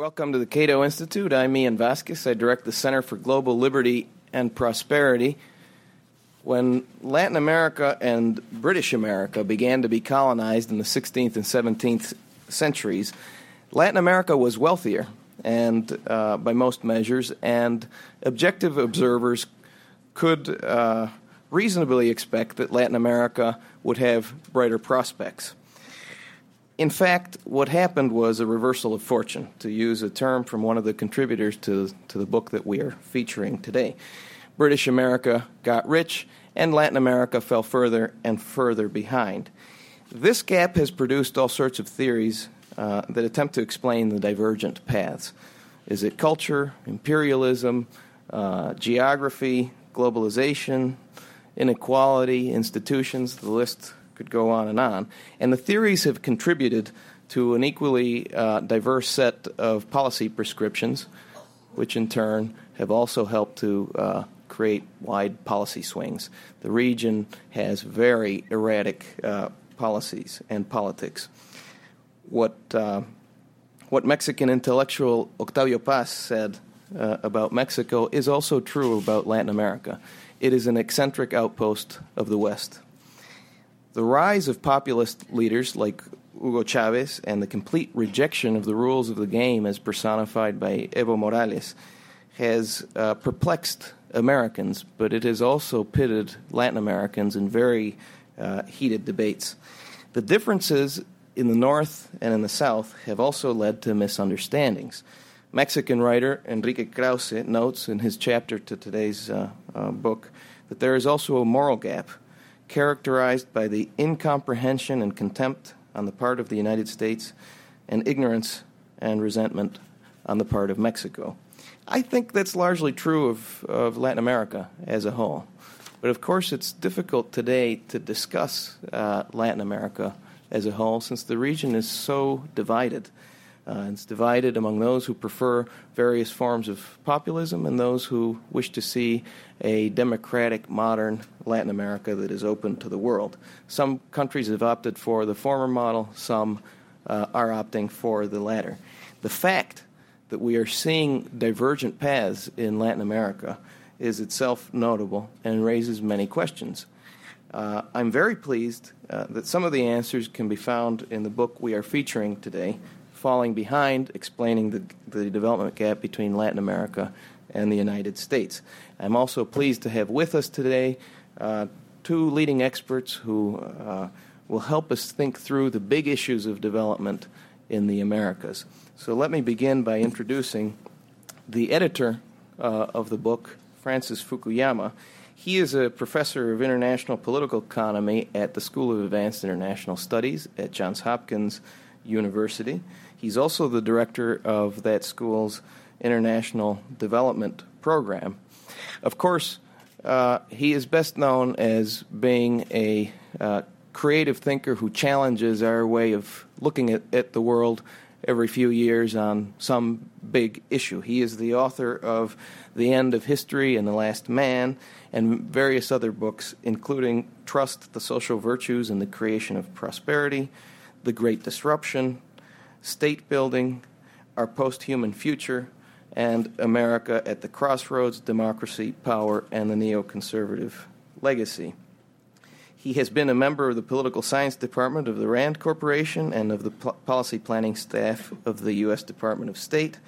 Welcome to the Cato Institute. I'm Ian Vasquez. I direct the Center for Global Liberty and Prosperity. When Latin America and British America began to be colonized in the 16th and 17th centuries, Latin America was wealthier, and uh, by most measures, and objective observers could uh, reasonably expect that Latin America would have brighter prospects. In fact, what happened was a reversal of fortune, to use a term from one of the contributors to, to the book that we are featuring today. British America got rich, and Latin America fell further and further behind. This gap has produced all sorts of theories uh, that attempt to explain the divergent paths. Is it culture, imperialism, uh, geography, globalization, inequality, institutions? The list could go on and on. And the theories have contributed to an equally uh, diverse set of policy prescriptions, which in turn have also helped to uh, create wide policy swings. The region has very erratic uh, policies and politics. What, uh, what Mexican intellectual Octavio Paz said uh, about Mexico is also true about Latin America. It is an eccentric outpost of the West. The rise of populist leaders like Hugo Chavez and the complete rejection of the rules of the game as personified by Evo Morales has uh, perplexed Americans, but it has also pitted Latin Americans in very uh, heated debates. The differences in the North and in the South have also led to misunderstandings. Mexican writer Enrique Krauze notes in his chapter to today's uh, uh book that there is also a moral gap characterized by the incomprehension and contempt on the part of the United States and ignorance and resentment on the part of Mexico. I think that's largely true of, of Latin America as a whole. But of course, it's difficult today to discuss uh, Latin America as a whole since the region is so divided. Uh, it's divided among those who prefer various forms of populism and those who wish to see a democratic, modern Latin America that is open to the world. Some countries have opted for the former model, some uh, are opting for the latter. The fact that we are seeing divergent paths in Latin America is itself notable and raises many questions. Uh, I'm very pleased uh, that some of the answers can be found in the book we are featuring today, falling behind, explaining the, the development gap between Latin America and the United States. I'm also pleased to have with us today uh, two leading experts who uh, will help us think through the big issues of development in the Americas. So let me begin by introducing the editor uh, of the book, Francis Fukuyama. He is a professor of international political economy at the School of Advanced International Studies at Johns Hopkins University. He's also the director of that school's international development program. Of course, uh, he is best known as being a uh, creative thinker who challenges our way of looking at, at the world every few years on some big issue. He is the author of The End of History and The Last Man and various other books, including Trust, the Social Virtues and the Creation of Prosperity, The Great Disruption, state building, our post human future, and America at the crossroads, democracy, power, and the neoconservative legacy. He has been a member of the political science department of the RAND Corporation and of the policy planning staff of the U.S. Department of State,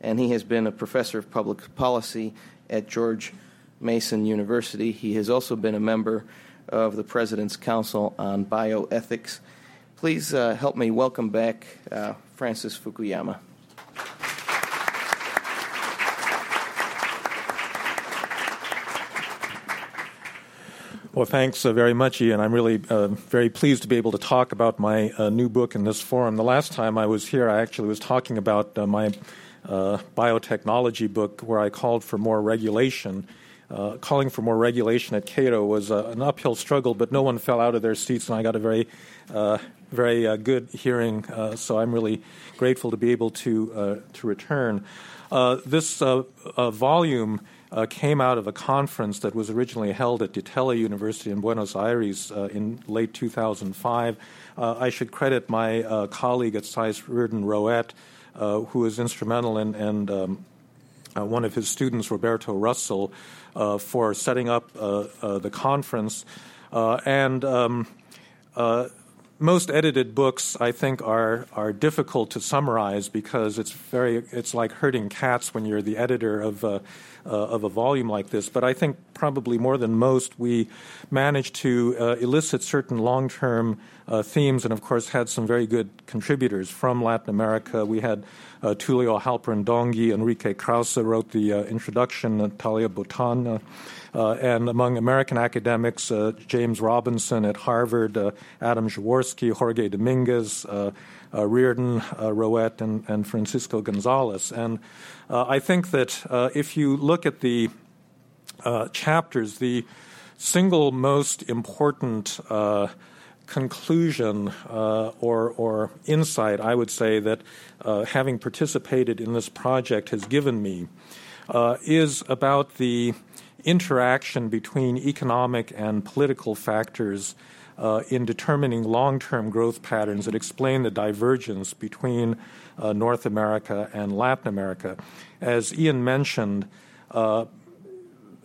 and he has been a professor of public policy at George Mason University. He has also been a member of the President's Council on Bioethics Please uh, help me welcome back uh, Francis Fukuyama. Well, thanks uh, very much, Ian. I'm really uh, very pleased to be able to talk about my uh, new book in this forum. The last time I was here, I actually was talking about uh, my biotechnology book where I called for more regulation. calling for more regulation at Cato was an uphill struggle, but no one fell out of their seats, and I got a very very uh, good hearing, uh, so I'm really grateful to be able to uh, to return. Uh, this uh, volume came out of a conference that was originally held at Di Tella University in Buenos Aires in late 2005. I should credit my colleague at SAIS Riordan Roett. who was instrumental in, and um, one of his students, Roberto Russell, for setting up the conference. and um, most edited books, I think, are are difficult to summarize because it's very it's like herding cats when you're the editor of uh, uh, of a volume like this. But I think probably more than most, we managed to uh, elicit certain long term uh, themes, and of course had some very good contributors from Latin America. We had uh, Tulio Halperin Donghi, Enrique Krauze wrote the uh, introduction, Natalio Botana. Uh, and among American academics, uh, James Robinson at Harvard, uh, Adam Przeworski, Jorge Dominguez, Riordan, Roett, and, and, Francisco Gonzalez. And I think that if you look at the chapters, the single most important conclusion uh, or, or, insight I would say that uh, having participated in this project has given me uh, is about the interaction between economic and political factors uh, in determining long term growth patterns that explain the divergence between uh, North America and Latin America. As Ian mentioned, uh,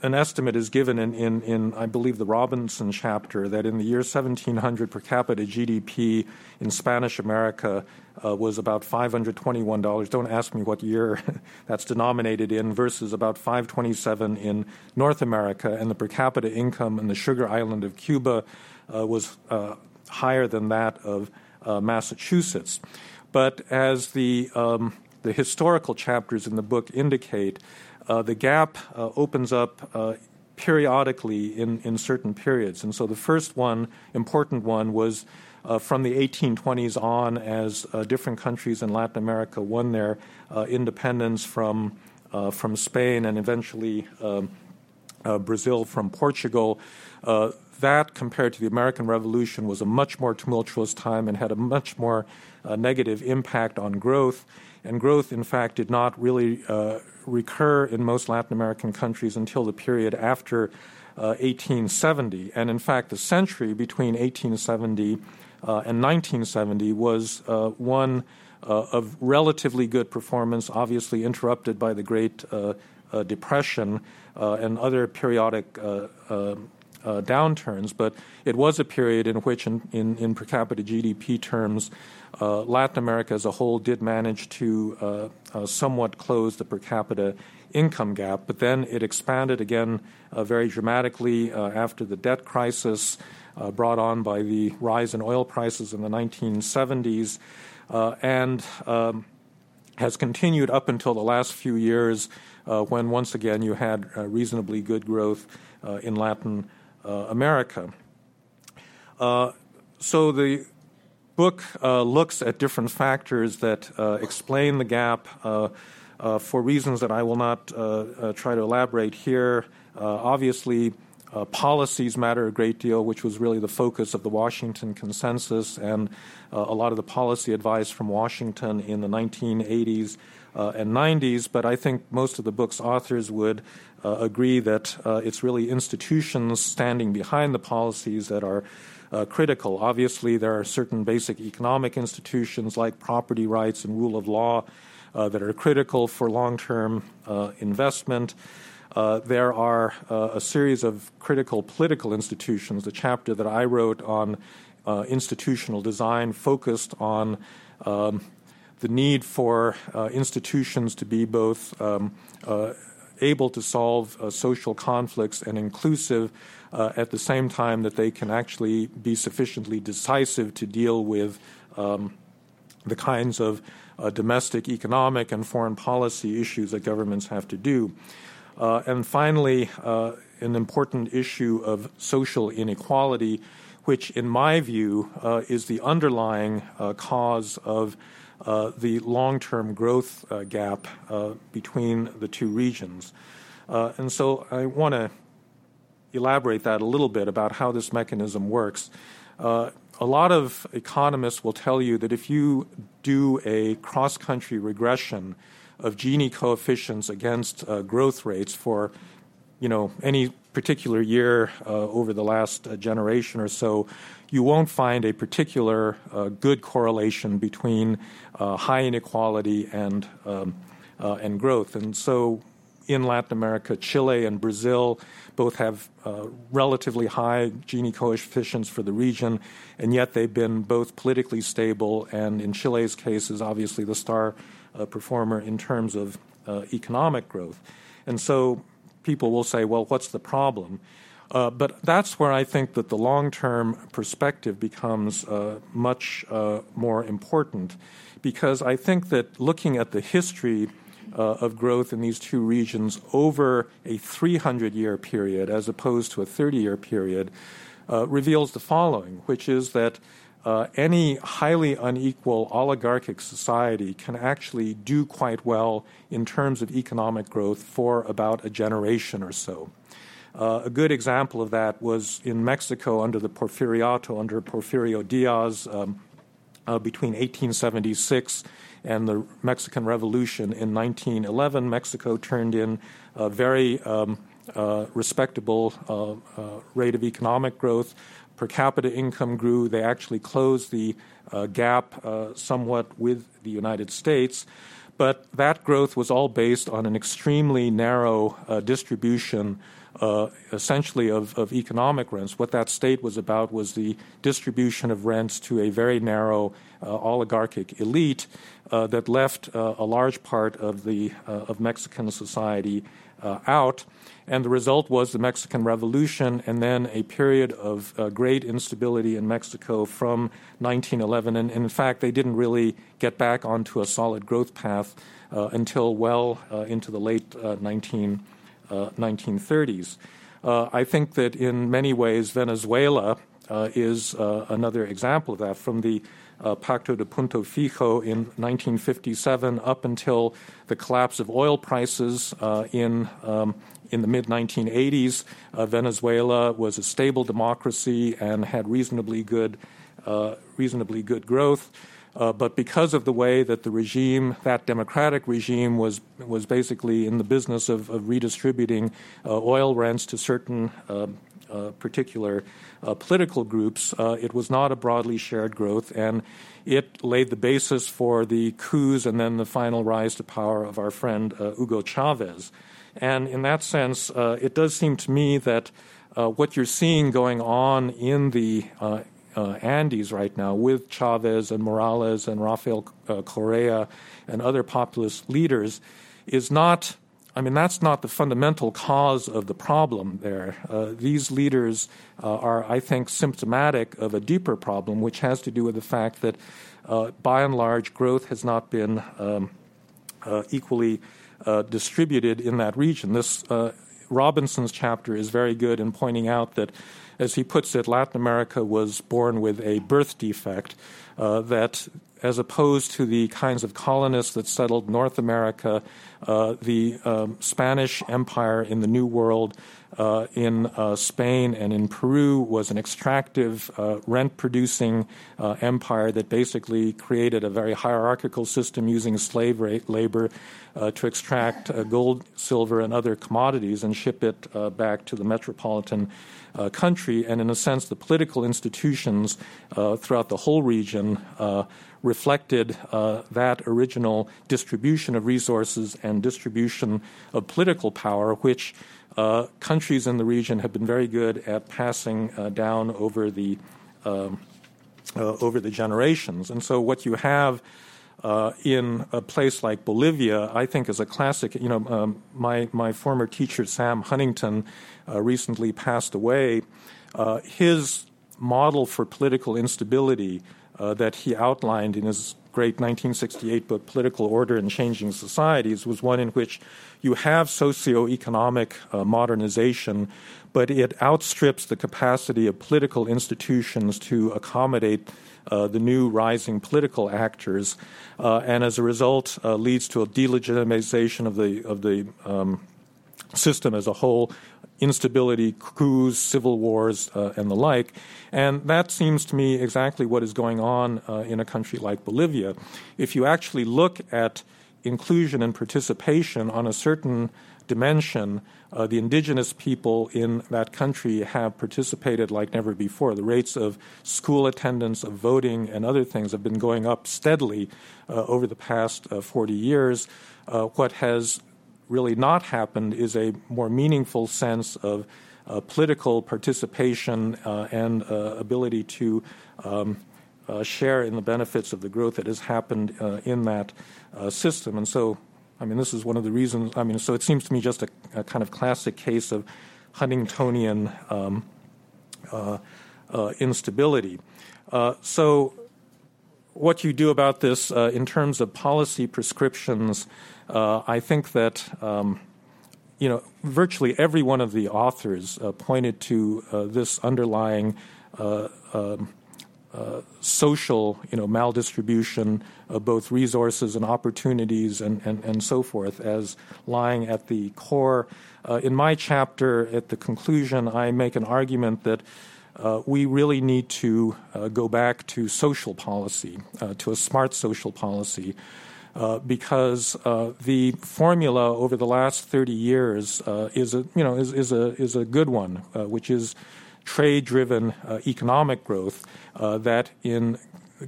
an estimate is given in, in, in, I believe, the Robinson chapter that in the year 1700 per capita GDP in Spanish America uh, was about $521. Don't ask me what year that's denominated in, versus about 527 in North America, and the per capita income in the sugar island of Cuba uh, was uh, higher than that of uh, Massachusetts. But as the um, the historical chapters in the book indicate, uh, the gap uh, opens up periodically in, in certain periods. And so the first one, important one, was uh, from the 1820s on as uh, different countries in Latin America won their uh, independence from, from Spain and eventually um, Brazil from Portugal. that, compared to the American Revolution, was a much more tumultuous time and had a much more negative impact on growth. And growth, in fact, did not really uh, recur in most Latin American countries until the period after uh, 1870. And in fact, the century between 1870 uh, and 1970 was uh, one uh, of relatively good performance, obviously interrupted by the Great uh, Depression and other periodic uh, downturns, but it was a period in which, in, in, in per capita GDP terms, uh, Latin America as a whole did manage to uh, uh somewhat close the per capita income gap, but then it expanded again uh, very dramatically uh, after the debt crisis Uh, brought on by the rise in oil prices in the 1970s, uh, and um, has continued up until the last few years uh, when once again you had reasonably good growth in Latin uh, America. Uh, so the book uh, looks at different factors that explain the gap for reasons that I will not try to elaborate here. obviously, uh, policies matter a great deal, which was really the focus of the Washington Consensus and uh, a lot of the policy advice from Washington in the 1980s uh, and 90s. But I think most of the book's authors would uh, agree that uh, it's really institutions standing behind the policies that are uh, critical. Obviously, there are certain basic economic institutions like property rights and rule of law that are critical for long term investment. Uh, there are a series of critical political institutions. The chapter that I wrote on institutional design focused on um, the need for institutions to be both um, able to solve uh, social conflicts and inclusive uh, at the same time that they can actually be sufficiently decisive to deal with um, the kinds of uh, domestic, economic, and foreign policy issues that governments have to do. Uh, and finally, uh, an important issue of social inequality, which, in my view, uh, is the underlying cause of the long term growth gap between the two regions. And so I want to elaborate that a little bit about how this mechanism works. Uh, a lot of economists will tell you that if you do a cross country regression of Gini coefficients against growth rates for you know, any particular year uh, over the last uh, generation or so, you won't find a particular uh, good correlation between uh, high inequality and um, uh, and growth. And so, in Latin America, Chile and Brazil both have uh, relatively high Gini coefficients for the region, and yet they've been both politically stable and, in Chile's case, is obviously the star performer in terms of economic growth. And so people will say, well, what's the problem? Uh, but that's where I think that the long term perspective becomes uh, much uh, more important because I think that looking at the history uh, of growth in these two regions over a 300 year period as opposed to a 30 year period uh, reveals the following, which is that uh, any highly unequal oligarchic society can actually do quite well in terms of economic growth for about a generation or so. Uh, a good example of that was in Mexico under the Porfiriato, under Porfirio Diaz, um, uh, between 1876 and the Mexican Revolution in 1911. Mexico turned in a very um, uh, respectable uh, uh, rate of economic growth per capita income grew. They actually closed the uh, gap uh, somewhat with the United States. But that growth was all based on an extremely narrow uh, distribution, uh, essentially, of, of, economic rents. What that state was about was the distribution of rents to a very narrow uh, oligarchic elite uh, that left a large part of, the, of Mexican society out. And the result was the Mexican Revolution and then a period of uh, great instability in Mexico from 1911. And, and, in fact, they didn't really get back onto a solid growth path uh, until well uh, into the late 19, uh, 1930s. Uh, uh, I think that in many ways, Venezuela is another example of that. From the uh, Pacto de Punto Fijo in 1957 up until the collapse of oil prices uh, in um, in the mid 1980s, uh, Venezuela was a stable democracy and had reasonably good, uh, reasonably good growth. Uh, but because of the way that the regime, that democratic regime, was was basically in the business of, of redistributing uh, oil rents to certain uh, particular political groups, it was not a broadly shared growth, and it laid the basis for the coups and then the final rise to power of our friend Hugo Chavez. And in that sense, uh, it does seem to me that uh, what you're seeing going on in the uh, uh Andes right now with Chavez and Morales and Rafael uh, Correa and other populist leaders is not. I mean, that's not the fundamental cause of the problem there. Uh, these leaders are, I think, symptomatic of a deeper problem, which has to do with the fact that, by and large, growth has not been um, equally uh, distributed in that region. This uh, Robinson's chapter is very good in pointing out that, as he puts it, Latin America was born with a birth defect uh, that as opposed to the kinds of colonists that settled North America, uh, the um, Spanish Empire in the New World uh, in uh, Spain and in Peru was an extractive, uh, rent producing uh, empire that basically created a very hierarchical system using slave labor uh, to extract uh, gold, silver, and other commodities and ship it back to the metropolitan country. And in a sense, the political institutions throughout the whole region reflected uh, that original distribution of resources and distribution of political power, which uh, countries in the region have been very good at passing uh, down over the um, uh, over the generations. And so, what you have uh, in a place like Bolivia, I think, is a classic. You know, um, my my former teacher Sam Huntington uh, recently passed away. his model for political instability that he outlined in his great 1968 book, Political Order and Changing Societies, was one in which you have socioeconomic uh, modernization, but it outstrips the capacity of political institutions to accommodate uh, the new rising political actors, uh, and as a result, uh, leads to a delegitimization of the of the um, system as a whole, instability, coups, civil wars, uh, and the like. And that seems to me exactly what is going on uh, in a country like Bolivia. If you actually look at inclusion and participation on a certain dimension, uh, the indigenous people in that country have participated like never before. The rates of school attendance, of voting, and other things have been going up steadily uh, over the past uh, 40 years. Uh, what has really not happened is a more meaningful sense of uh, political participation uh, and ability to um, share in the benefits of the growth that has happened in that system. And so I mean, this is one of the reasons. I mean, so it seems to me just a, a kind of classic case of Huntingtonian um, uh, uh, instability. Uh, so, what you do about this uh, in terms of policy prescriptions, uh, I think that. Um, you know, virtually every one of the authors uh, pointed to this underlying um, uh, social, you know, maldistribution of both resources and opportunities and, and, and so forth as lying at the core. Uh, in my chapter, at the conclusion, I make an argument that uh, we really need to uh, go back to social policy, uh, to a smart social policy. Because the formula over the last 30 years is a you know is, is a is a good one, which is trade driven uh, economic growth uh, that in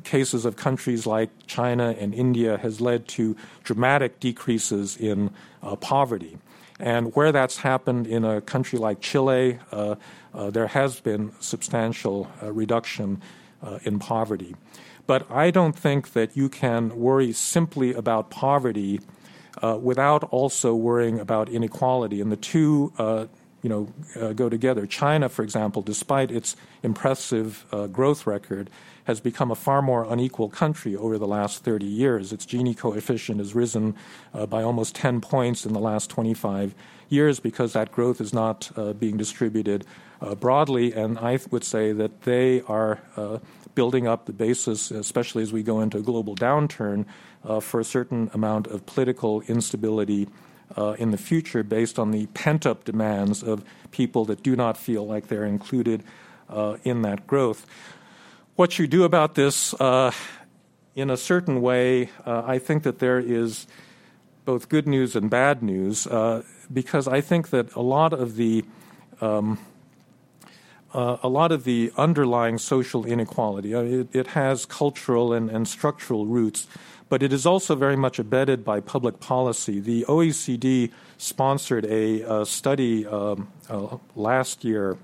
cases of countries like China and India has led to dramatic decreases in uh, poverty. And where that's happened in a country like Chile, uh, uh, there has been substantial uh, reduction in poverty. But I don't think that you can worry simply about poverty without also worrying about inequality. And the two you know, uh, go together. China, for example, despite its impressive uh, growth record, has become a far more unequal country over the last 30 years. Its Gini coefficient has risen uh, by almost 10 points in the last 25 years because that growth is not uh, being distributed uh, broadly. And I would say that they are uh, building up the basis, especially as we go into a global downturn, for a certain amount of political instability uh, in the future based on the pent up demands of people that do not feel like they're included uh, in that growth. What you do about this, uh, in a certain way, uh, I think that there is both good news and bad news uh, because I think that a lot of the um, uh, a lot of the underlying social inequality. it, it, has cultural and, and structural roots but it is also very much abetted by public policy. The OECD sponsored a, a study um, uh, last year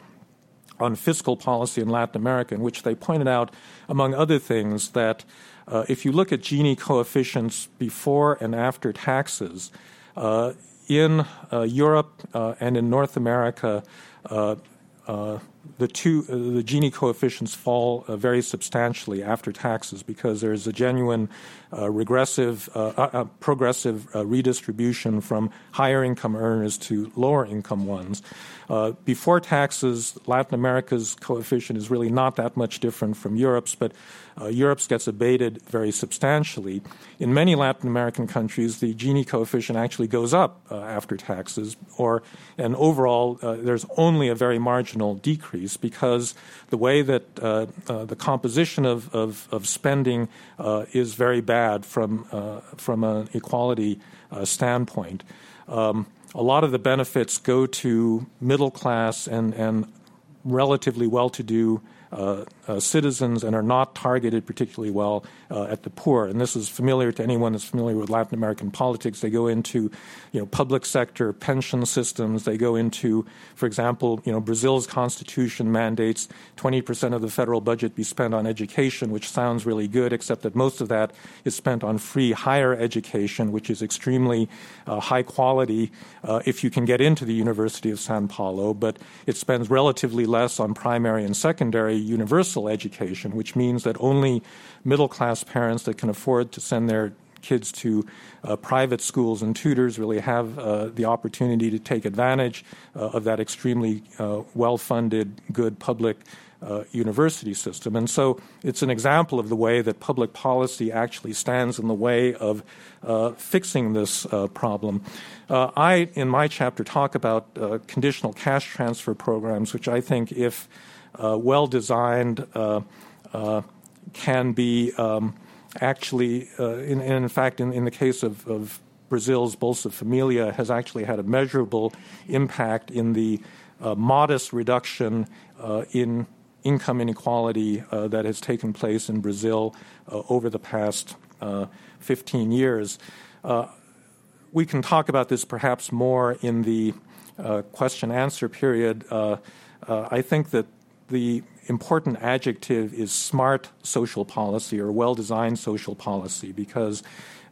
on fiscal policy in Latin America, in which they pointed out, among other things, that uh, if you look at Gini coefficients before and after taxes, uh, in uh, Europe uh, and in North America, uh, the two uh, the Gini coefficients fall uh, very substantially after taxes because there's a genuine regressive uh, uh, uh, progressive redistribution from higher income earners to lower income ones. before taxes, Latin America's coefficient is really not that much different from Europe's, but Europe's gets abated very substantially. In many Latin American countries, the Gini coefficient actually goes up after taxes, or and overall there's only a very marginal decrease because the way that uh, uh, the composition of, of, of spending uh, is very bad from, uh, from an equality uh, standpoint. Um, a lot of the benefits go to middle class and, and relatively well to do uh, uh, citizens and are not targeted particularly well uh, at the poor. And this is familiar to anyone that's familiar with Latin American politics. They go into, you know, public sector pension systems. They go into, for example, you know, Brazil's constitution mandates 20% of the federal budget be spent on education, which sounds really good, except that most of that is spent on free higher education, which is extremely uh, high quality uh, if you can get into the University of Sao Paulo, but it spends relatively less on primary and secondary universal education, which means that only middle class parents that can afford to send their kids to uh, private schools and tutors really have uh, the opportunity to take advantage uh, of that extremely uh, well funded, good public. Uh, university system. And so it's an example of the way that public policy actually stands in the way of uh, fixing this problem. I, in my chapter, talk about conditional cash transfer programs, which I think, if well designed, uh, uh, can be um, actually, uh, in, in, fact, in, in the case of, of Brazil's Bolsa Familia, has actually had a measurable impact in the uh, modest reduction uh, in income inequality uh, that has taken place in Brazil uh, over the past uh, 15 years. Uh, we can talk about this perhaps more in the question answer period. I think that the important adjective is smart social policy or well designed social policy because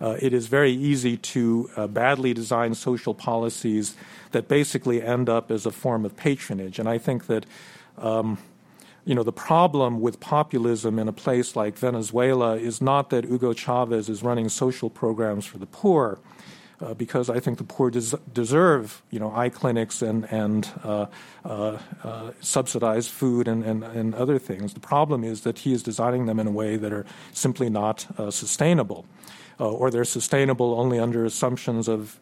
uh, it is very easy to uh, badly design social policies that basically end up as a form of patronage. And I think that. Um, you know, the problem with populism in a place like Venezuela is not that Hugo Chavez is running social programs for the poor, uh, because I think the poor des- deserve, you know, eye clinics and and uh, uh, uh, subsidized food and, and, and other things. The problem is that he is designing them in a way that are simply not uh, sustainable uh, or they're sustainable only under assumptions of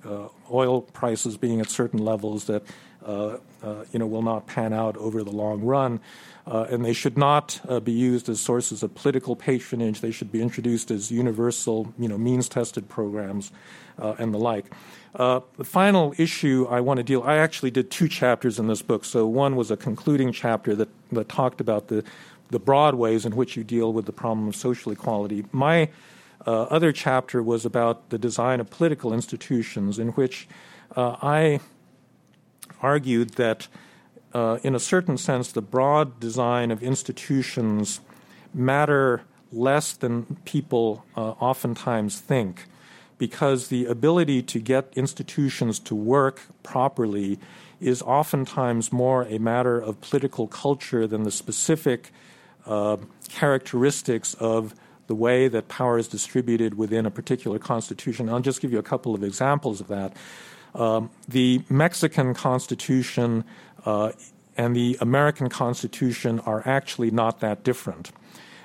oil prices being at certain levels that you know will not pan out over the long run. Uh, and they should not uh, be used as sources of political patronage. They should be introduced as universal, you know, means-tested programs and the like. the final issue I want to deal. I actually did two chapters in this book. So one was a concluding chapter that that talked about the the broad ways in which you deal with the problem of social equality. My uh, other chapter was about the design of political institutions, in which uh, I argued that, uh, in a certain sense, the broad design of institutions matter less than people uh, oftentimes think, because the ability to get institutions to work properly is oftentimes more a matter of political culture than the specific uh, characteristics of the way that power is distributed within a particular constitution. I'll just give you a couple of examples of that. Um, the Mexican Constitution uh, and the American Constitution are actually not that different.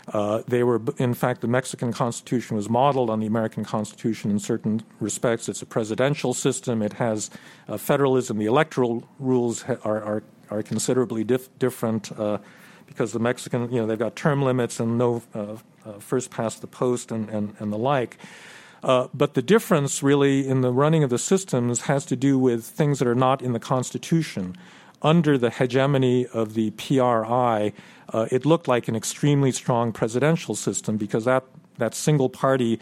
Uh, they were, in fact, the Mexican Constitution was modeled on the American Constitution in certain respects. It's a presidential system. It has uh, federalism. The electoral rules ha- are, are, are considerably dif- different uh, because the Mexican, you know, they've got term limits and no uh, uh, first past the post and, and, and the like. But the difference really in the running of the systems has to do with things that are not in the Constitution. Under the hegemony of the PRI, uh, it looked like an extremely strong presidential system because that, that single party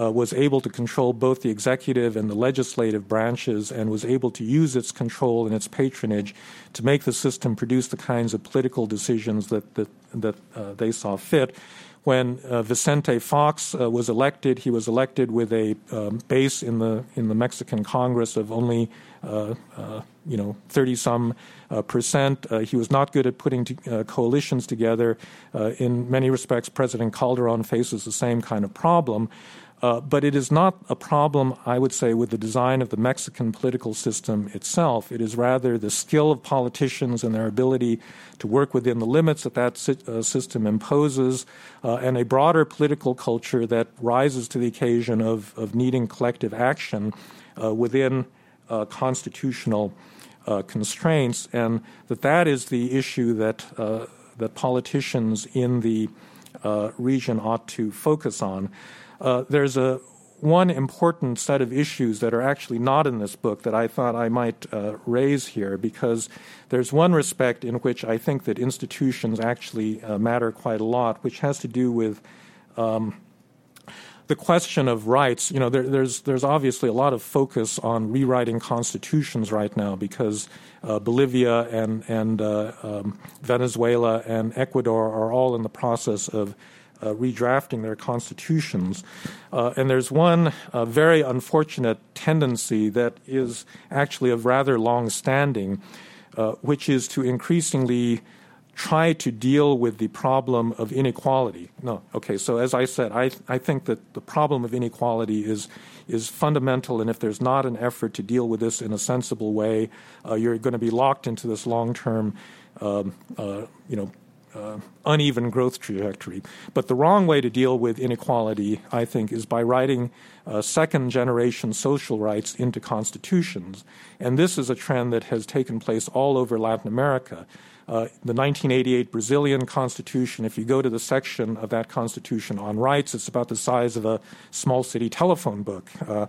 uh, was able to control both the executive and the legislative branches and was able to use its control and its patronage to make the system produce the kinds of political decisions that, that, that uh, they saw fit. When uh, Vicente Fox uh, was elected, he was elected with a um, base in the in the Mexican Congress of only uh, you know 30 some uh, percent. Uh, he was not good at putting to, coalitions together. in many respects, President Calderon faces the same kind of problem. Uh, but it is not a problem, I would say, with the design of the Mexican political system itself. It is rather the skill of politicians and their ability to work within the limits that that si- uh, system imposes, uh, and a broader political culture that rises to the occasion of, of needing collective action uh, within uh, constraints, and that that is the issue that that politicians in the region ought to focus on. Uh, there's a one important set of issues that are actually not in this book that I thought I might uh, raise here because there's one respect in which I think that institutions actually uh, matter quite a lot, which has to do with um, the question of rights. You know, there, there's there's obviously a lot of focus on rewriting constitutions right now because uh, Bolivia and and uh, um, Venezuela and Ecuador are all in the process of uh, redrafting their constitutions. Uh, and there's one uh, very unfortunate tendency that is actually of rather long standing, uh, which is to increasingly try to deal with the problem of inequality. No, okay, so as I said, I, I think that the problem of inequality is, is fundamental, and if there's not an effort to deal with this in a sensible way, uh, you're going to be locked into this long term. Um, uh, you know, uh, uneven growth trajectory. But the wrong way to deal with inequality, I think, is by writing uh, second generation social rights into constitutions. And this is a trend that has taken place all over Latin America. Uh, the 1988 Brazilian Constitution, if you go to the section of that Constitution on rights, it's about the size of a small city telephone book. Uh,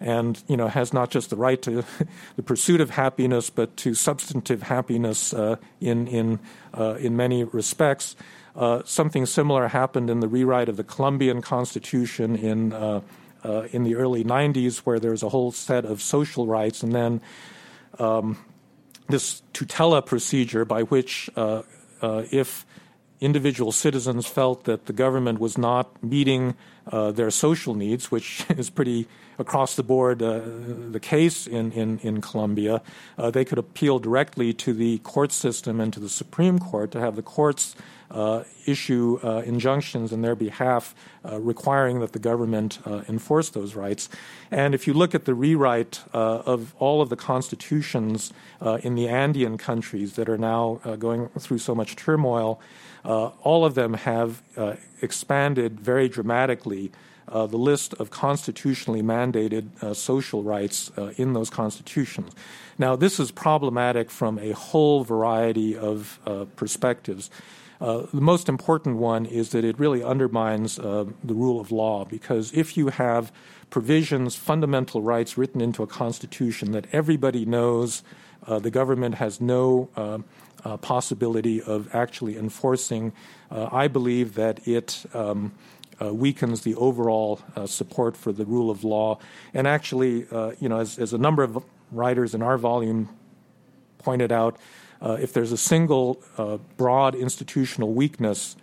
and you know has not just the right to the pursuit of happiness, but to substantive happiness uh, in in uh, in many respects. Uh, something similar happened in the rewrite of the Colombian Constitution in uh, in the early 90s, where there's a whole set of social rights, and then um, this tutela procedure by which, uh, if individual citizens felt that the government was not meeting uh, their social needs, which is pretty across the board uh, the case in, in, in Colombia, uh, they could appeal directly to the court system and to the Supreme Court to have the courts uh, issue uh, injunctions in their behalf uh, requiring that the government enforce those rights. And if you look at the rewrite of all of the constitutions in the Andean countries that are now going through so much turmoil, uh, all of them have uh, expanded very dramatically uh, the list of constitutionally mandated uh, social rights uh, in those constitutions. Now, this is problematic from a whole variety of uh, the most important one is that it really undermines the rule of law because if you have provisions, fundamental rights written into a constitution that everybody knows the government has no uh, possibility of actually enforcing, uh, I believe that it um, uh, weakens the overall uh, support for the rule of law. And actually, uh, you know, as, as, a number of writers in our volume pointed out, uh, if there's a single broad institutional weakness,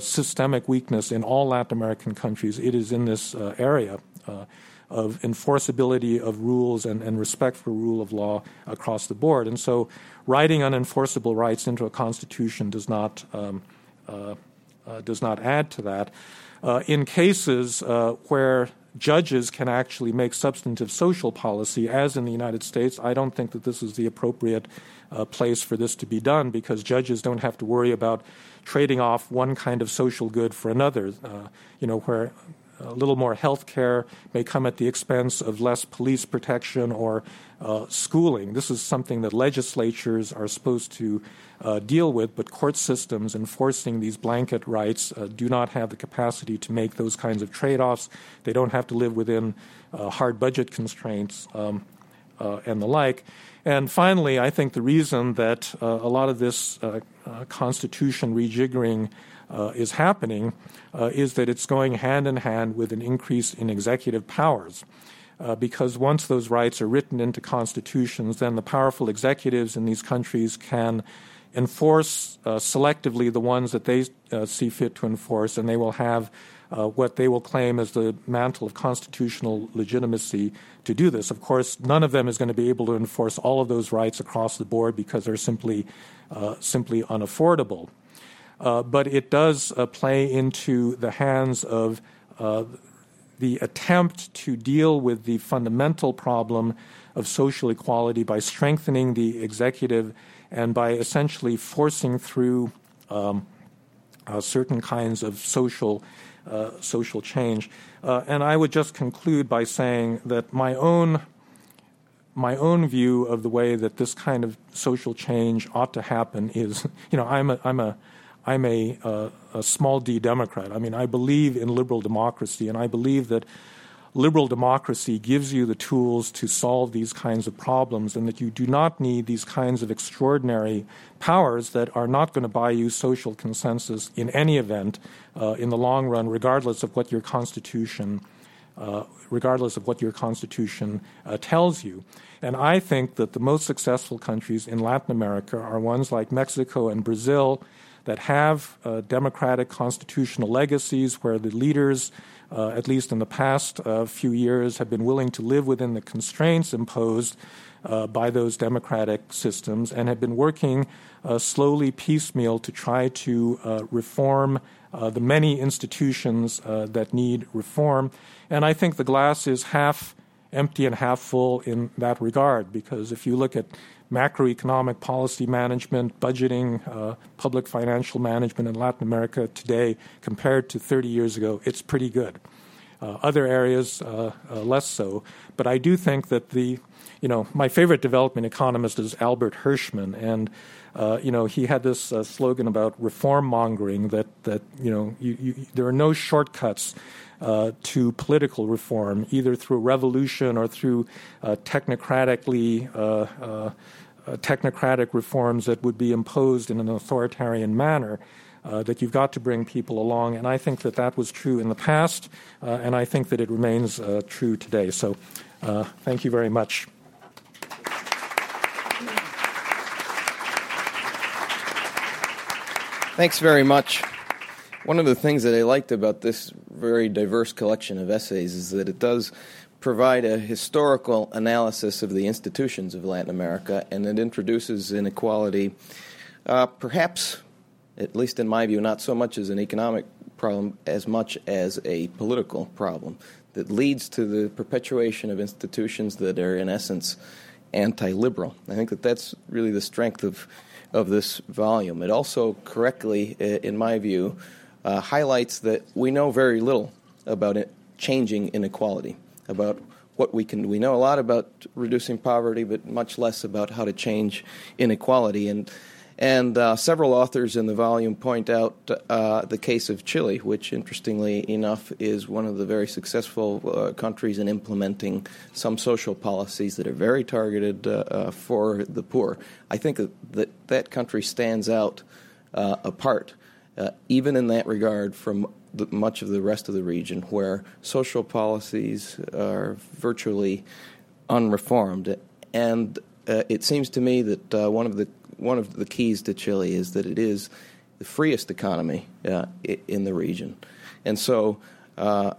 systemic weakness in all Latin American countries, it is in this area of enforceability of rules and, and respect for rule of law across the board. And so, writing unenforceable rights into a constitution does not um, uh, uh, does not add to that. Uh, in cases uh, where judges can actually make substantive social policy, as in the United States, I don't think that this is the appropriate uh, place for this to be done because judges don't have to worry about trading off one kind of social good for another. Uh, you know, where a little more health care may come at the expense of less police protection or uh, schooling. This is something that legislatures are supposed to uh, deal with, but court systems enforcing these blanket rights uh, do not have the capacity to make those kinds of trade offs. They don't have to live within uh, hard budget constraints um, uh, and the like. And finally, I think the reason that uh, a lot of this constitution rejiggering uh, is happening uh, is that it's going hand in hand with an increase in executive powers. Uh, because once those rights are written into constitutions, then the powerful executives in these countries can enforce uh, selectively the ones that they uh, see fit to enforce, and they will have uh, what they will claim as the mantle of constitutional legitimacy to do this. Of course, none of them is going to be able to enforce all of those rights across the board because they're simply simply unaffordable. Uh, but it does uh, play into the hands of uh, the attempt to deal with the fundamental problem of social equality by strengthening the executive and by essentially forcing through um, uh, certain kinds of social uh, social change. Uh, and I would just conclude by saying that my own my own view of the way that this kind of social change ought to happen is, you know, I'm a, I'm a I'm a, a small d Democrat. I mean, I believe in liberal democracy, and I believe that liberal democracy gives you the tools to solve these kinds of problems, and that you do not need these kinds of extraordinary powers that are not going to buy you social consensus in any event uh, in the long run, regardless of what your constitution. Uh, regardless of what your constitution uh, tells you. And I think that the most successful countries in Latin America are ones like Mexico and Brazil that have uh, democratic constitutional legacies where the leaders, uh, at least in the past uh, few years, have been willing to live within the constraints imposed uh, by those democratic systems and have been working uh, slowly, piecemeal, to try to uh, reform the many institutions that need reform. And I think the glass is half empty and half full in that regard because if you look at macroeconomic policy management, budgeting, uh, public financial management in Latin America today compared to 30 years ago, it's pretty good. other areas, less so. But I do think that the, you know, my favorite development economist is Albert Hirschman, and uh, you know, he had this uh, slogan about reform mongering that that you know you, you, there are no shortcuts uh, to political reform, either through revolution or through uh, technocratically. Uh, uh, technocratic reforms that would be imposed in an authoritarian manner. Uh, that you've got to bring people along. And I think that that was true in the past, uh, and I think that it remains uh, true today. So thank you very much. Thanks very much. One of the things that I liked about this very diverse collection of essays is that it does provide a historical analysis of the institutions of Latin America and it introduces inequality, uh, perhaps, at least in my view, not so much as an economic problem as much as a political problem that leads to the perpetuation of institutions that are, in essence, anti liberal. I think that that's really the strength of of this volume. It also correctly, in my view, uh, highlights that we know very little about it changing inequality, about what we can. We know a lot about reducing poverty, but much less about how to change inequality. And and uh, several authors in the volume point out uh, the case of Chile, which, interestingly enough, is one of the very successful uh, countries in implementing some social policies that are very targeted uh, uh, for the poor. I think that that country stands out uh, even in that regard, from the, much of the rest of the region, where social policies are virtually unreformed. And it seems to me that one of the one of the keys to Chile is that it is the freest economy uh, in the region, and so uh,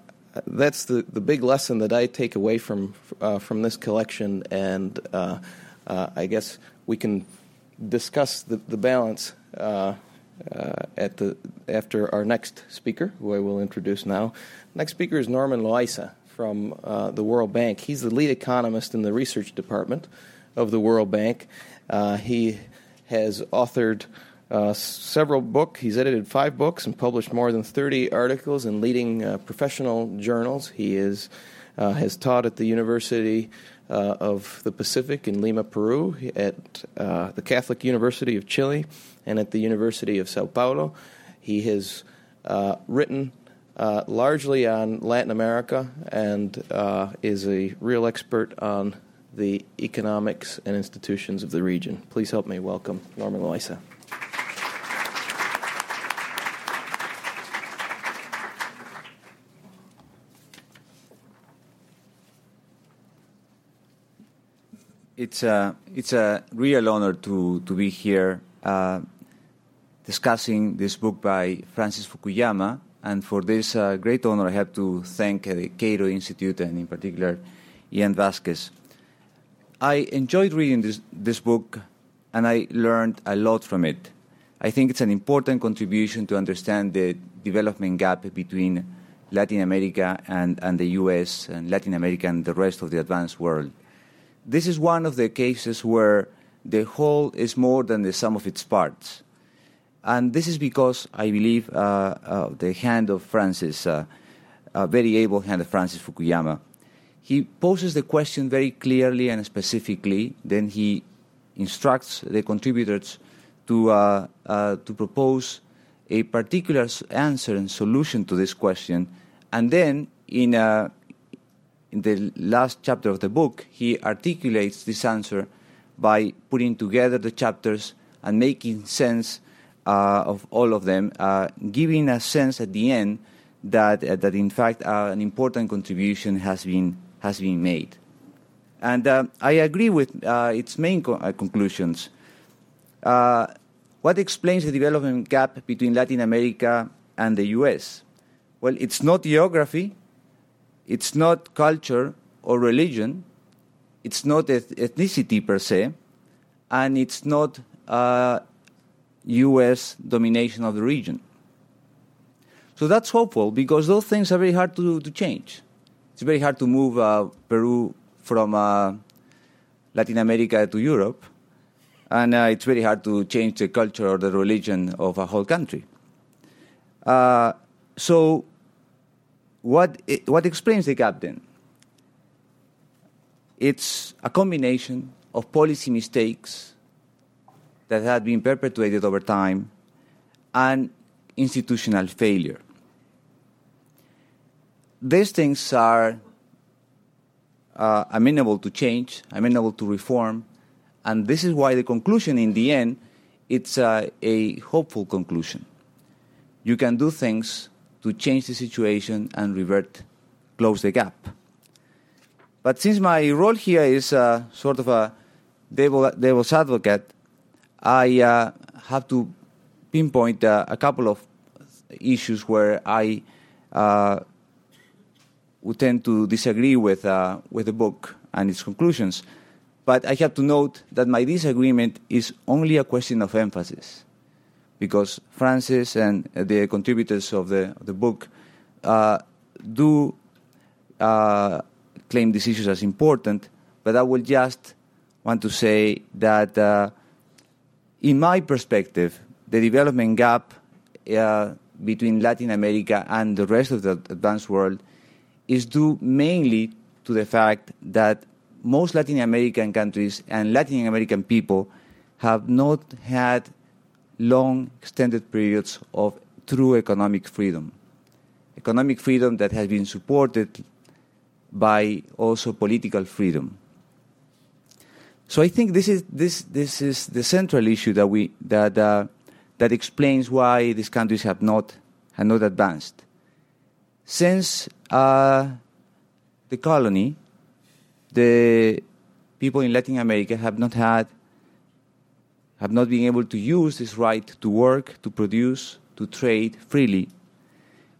that's the, the big lesson that I take away from uh, from this collection, and uh, uh, I guess we can discuss the, the balance uh, at the after our next speaker, who I will introduce now. Next speaker is Norman Loayza from the World Bank. He's the lead economist in the research department of the World Bank. he has authored uh, several books. He's edited five books and published more than 30 articles in leading uh, professional journals. He is, uh, has taught at the University uh, of the Pacific in Lima, Peru, at uh, the Catholic University of Chile, and at the University of Sao Paulo. He has uh, written largely on Latin America and is a real expert on the economics and institutions of the region. Please help me welcome Norman Loayza. It's a, it's a real honor to, to be here uh, discussing this book by Francis Fukuyama. And for this uh, great honor, I have to thank uh, the Cato Institute and, in particular, Ian Vasquez. I enjoyed reading this, this book and I learned a lot from it. I think it's an important contribution to understand the development gap between Latin America and, and the US and Latin America and the rest of the advanced world. This is one of the cases where the whole is more than the sum of its parts. And this is because I believe uh, uh, the hand of Francis, uh, a very able hand of Francis Fukuyama, he poses the question very clearly and specifically. Then he instructs the contributors to, uh, uh, to propose a particular answer and solution to this question. And then, in, uh, in the last chapter of the book, he articulates this answer by putting together the chapters and making sense of all of them, uh, giving a sense at the end that, uh, that in fact, an important contribution has been has been made. And uh, I agree with uh, its main co- uh, conclusions. Uh, what explains the development gap between Latin America and the US? Well, it's not geography, it's not culture or religion, it's not eth- ethnicity per se, and it's not US domination of the region. So that's hopeful because those things are very hard to, to change it's very hard to move uh, Peru from uh, Latin America to Europe, and uh, it's very hard to change the culture or the religion of a whole country. Uh, so, what, what explains the gap then? It's a combination of policy mistakes that had been perpetuated over time and institutional failure. These things are uh, amenable to change, amenable to reform, and this is why the conclusion in the end it's uh, a hopeful conclusion. You can do things to change the situation and revert, close the gap. But since my role here is uh, sort of a devil, devil's advocate, I uh, have to pinpoint uh, a couple of issues where I uh, would tend to disagree with, uh, with the book and its conclusions. But I have to note that my disagreement is only a question of emphasis, because Francis and the contributors of the, of the book uh, do uh, claim these issues as important, but I will just want to say that, in my perspective, the development gap uh, between Latin America and the rest of the advanced world is due mainly to the fact that most Latin American countries and Latin American people have not had long, extended periods of true economic freedom. Economic freedom that has been supported by also political freedom. So I think this is, this, this is the central issue that, we, that, uh, that explains why these countries have not, have not advanced. Since uh, the colony, the people in Latin America have not had, have not been able to use this right to work, to produce, to trade freely.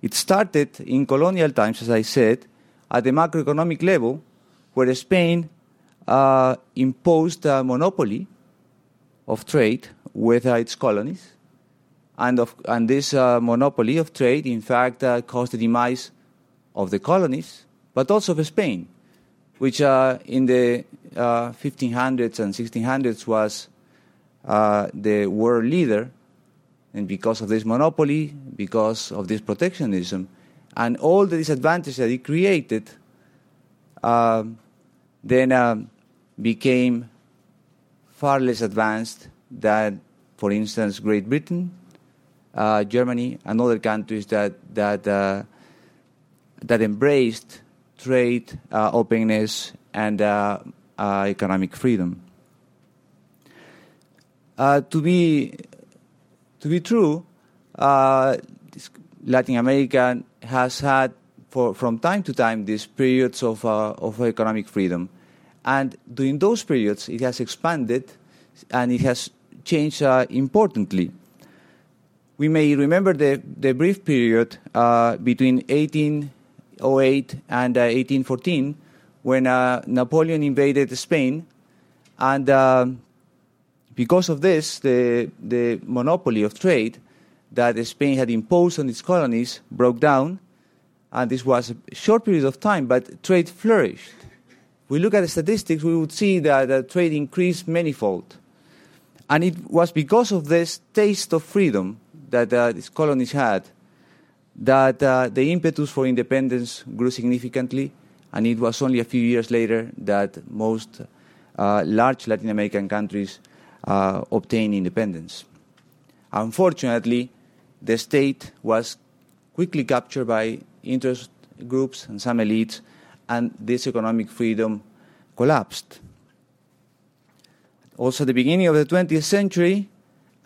It started in colonial times, as I said, at the macroeconomic level, where Spain uh, imposed a monopoly of trade with uh, its colonies. And, of, and this uh, monopoly of trade, in fact, uh, caused the demise of the colonies, but also of Spain which uh, in the uh, 1500s and 1600s was uh, the world leader, and because of this monopoly, because of this protectionism, and all the disadvantages that it created, um, then um, became far less advanced than, for instance, Great Britain, uh, Germany, and other countries that that uh, that embraced trade, uh, openness, and uh, uh, economic freedom. to be to be true, Latin America has had for, from time to time these periods of, uh, of economic freedom. And during those periods, it has expanded and it has changed uh, importantly. We may remember the, the brief period uh, between 18 08 and 1814 uh, when uh, Napoleon invaded Spain. And uh, because of this, the, the monopoly of trade that Spain had imposed on its colonies broke down. And this was a short period of time, but trade flourished. We look at the statistics, we would see that uh, trade increased manifold. And it was because of this taste of freedom that uh, these colonies had that uh, the impetus for independence grew significantly, and it was only a few years later that most uh, large Latin American countries uh, obtained independence. Unfortunately, the state was quickly captured by interest groups and some elites, and this economic freedom collapsed. Also, at the beginning of the 20th century,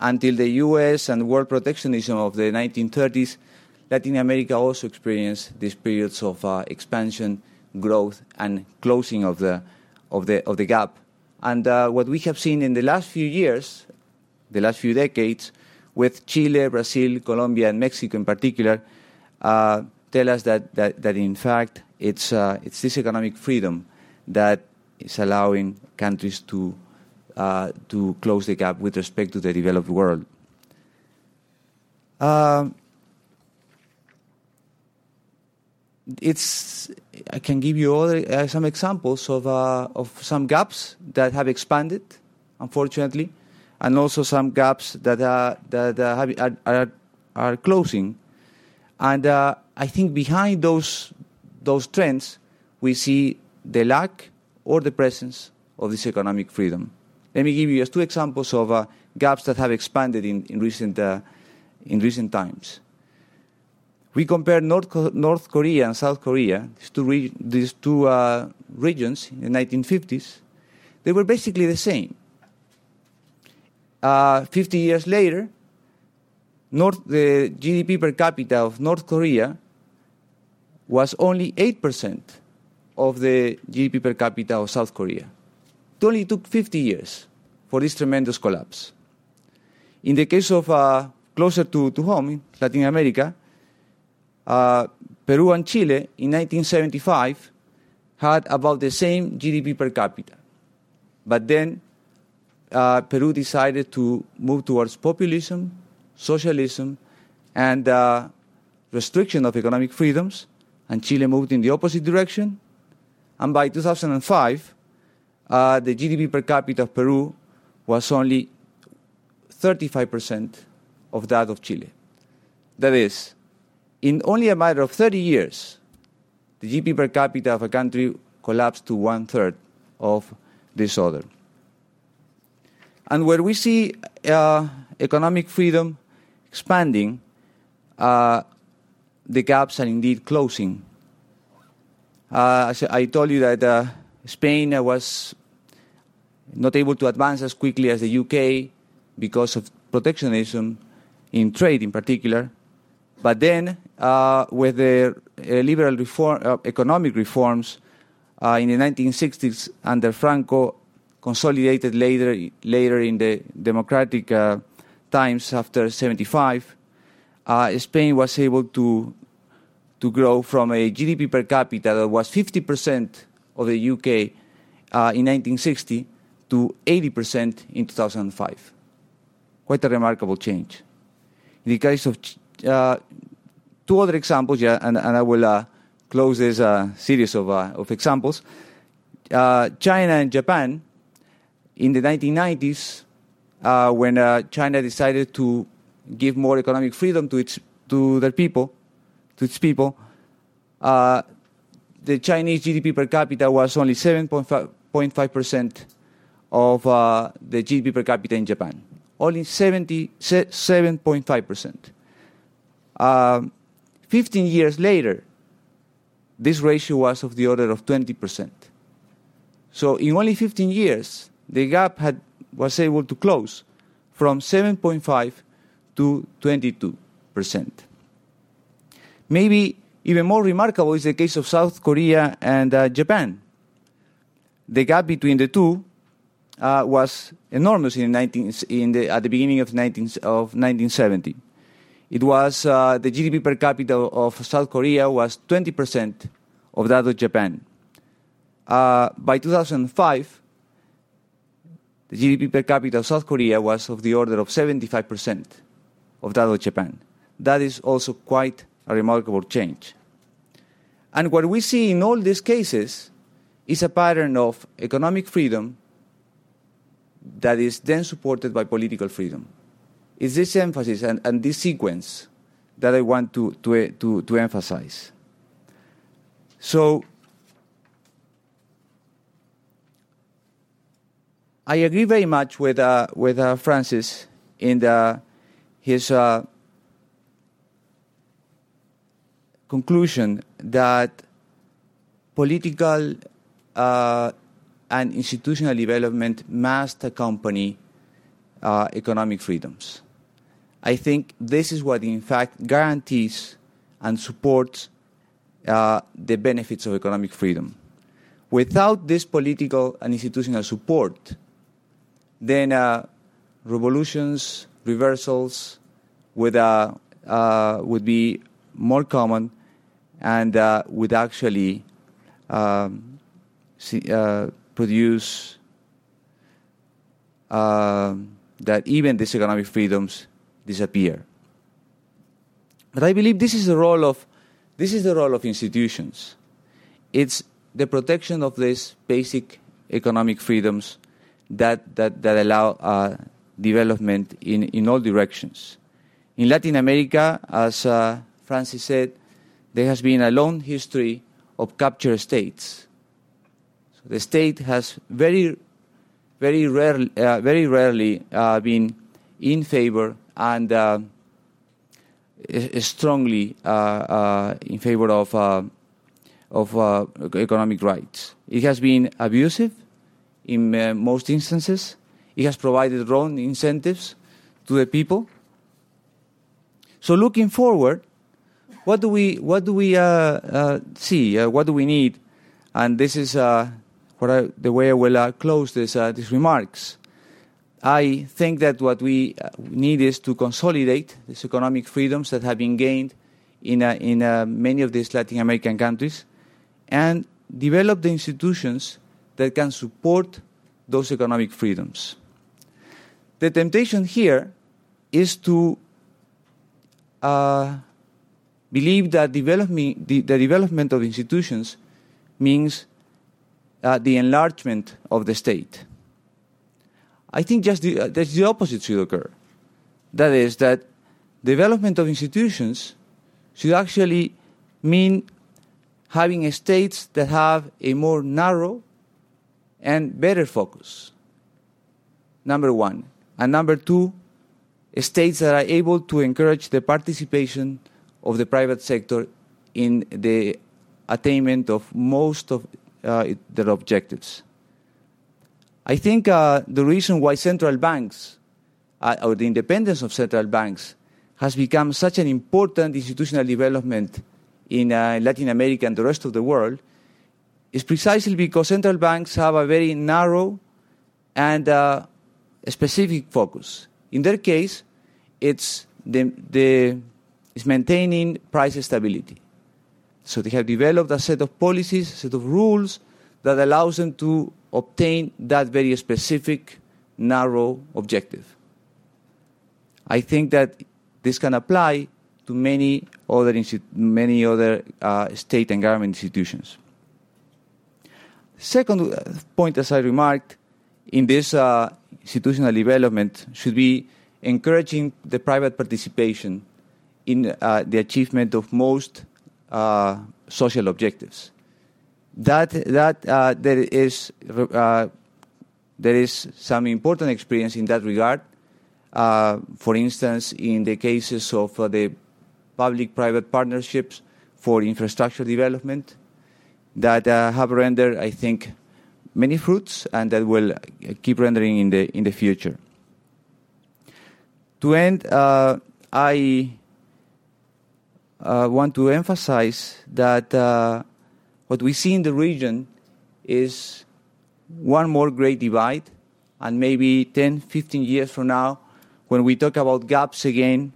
until the US and world protectionism of the 1930s, Latin America also experienced these periods of uh, expansion, growth, and closing of the, of the, of the gap. And uh, what we have seen in the last few years, the last few decades, with Chile, Brazil, Colombia, and Mexico in particular, uh, tell us that, that, that in fact it's, uh, it's this economic freedom that is allowing countries to, uh, to close the gap with respect to the developed world. Uh, it's I can give you other, uh, some examples of uh, of some gaps that have expanded, unfortunately, and also some gaps that are that uh, have, are, are, are closing. And uh, I think behind those, those trends, we see the lack or the presence of this economic freedom. Let me give you just two examples of uh, gaps that have expanded in, in, recent, uh, in recent times. We compare North, North Korea and South Korea, these two, these two uh, regions in the 1950s. They were basically the same. Uh, 50 years later, North, the GDP per capita of North Korea was only 8% of the GDP per capita of South Korea. It only took 50 years for this tremendous collapse. In the case of uh, closer to, to home, Latin America, uh, Peru and Chile in 1975 had about the same GDP per capita. But then uh, Peru decided to move towards populism, socialism, and uh, restriction of economic freedoms, and Chile moved in the opposite direction. And by 2005, uh, the GDP per capita of Peru was only 35% of that of Chile. That is, in only a matter of 30 years, the GDP per capita of a country collapsed to one third of this other. And where we see uh, economic freedom expanding, uh, the gaps are indeed closing. Uh, I told you that uh, Spain was not able to advance as quickly as the UK because of protectionism in trade, in particular. But then, uh, with the uh, liberal reform, uh, economic reforms uh, in the 1960s under Franco, consolidated later, later in the democratic times after 75, uh, Spain was able to, to grow from a GDP per capita that was 50% of the UK in 1960 to 80% in 2005. Quite a remarkable change. In the case of uh, two other examples, yeah, and, and I will uh, close this uh, series of, uh, of examples. Uh, China and Japan, in the 1990s, uh, when China decided to give more economic freedom to its to their people, to its people, the Chinese GDP per capita was only 7.5 percent of the GDP per capita in Japan only 77.5%. Um, 15 years later, this ratio was of the order of 20%. So in only 15 years, the gap had, was able to close from 7.5 to 22%. Maybe even more remarkable is the case of South Korea and uh, Japan. The gap between the two uh, was enormous in, 19, in the, at the beginning of, 19, of 1970. It was uh, the GDP per capita of South Korea was 20% of that of Japan. Uh, by 2005, the GDP per capita of South Korea was of the order of 75% of that of Japan. That is also quite a remarkable change. And what we see in all these cases is a pattern of economic freedom that is then supported by political freedom. It's this emphasis and, and this sequence that I want to, to, to, to emphasize. So, I agree very much with, uh, with uh, Francis in the, his uh, conclusion that political uh, and institutional development must accompany uh, economic freedoms. I think this is what, in fact, guarantees and supports uh, the benefits of economic freedom. Without this political and institutional support, then uh, revolutions, reversals would, uh, uh, would be more common and uh, would actually um, see, produce uh, that even these economic freedoms disappear. But I believe this is the role of this is the role of institutions. It's the protection of these basic economic freedoms that that, that allow uh, development in, in all directions. In Latin America, as uh, Francis said, there has been a long history of captured states. So the state has very, very, rare, uh, very rarely uh, been in favor and uh, strongly uh, uh, in favor of, uh, of economic rights. It has been abusive in most instances. It has provided wrong incentives to the people. So looking forward, what do we what do we uh, uh, see? Uh, what do we need? And this is what I, the way I will close this, these remarks. I think that what we need is to consolidate these economic freedoms that have been gained in, uh, in uh, many of these Latin American countries and develop the institutions that can support those economic freedoms. The temptation here is to uh, believe that development, the, the, development of institutions means uh, the enlargement of the state. I think just the, uh, the opposite should occur. That is, that development of institutions should actually mean having states that have a more narrow and better focus. Number one. And number two, states that are able to encourage the participation of the private sector in the attainment of most of uh, their objectives. I think uh, the reason why central banks, uh, or the independence of central banks, has become such an important institutional development in uh, Latin America and the rest of the world is precisely because central banks have a very narrow and uh, specific focus. In their case, it's, the, the, it's maintaining price stability. So they have developed a set of policies, a set of rules that allows them to obtain that very specific, narrow objective. I think that this can apply to many other, many other uh, state and government institutions. Second uh, point, as I remarked, in this uh, institutional development should be encouraging the private participation in uh, the achievement of most uh, social objectives that that uh, there is uh, there is some important experience in that regard. Uh, for instance, in the cases of uh, the public-private partnerships for infrastructure development that have rendered, I think, many fruits and that will keep rendering in the in the future. To end, uh, I want to emphasize that what we see in the region is one more great divide, and maybe 10, 15 years from now, when we talk about gaps again,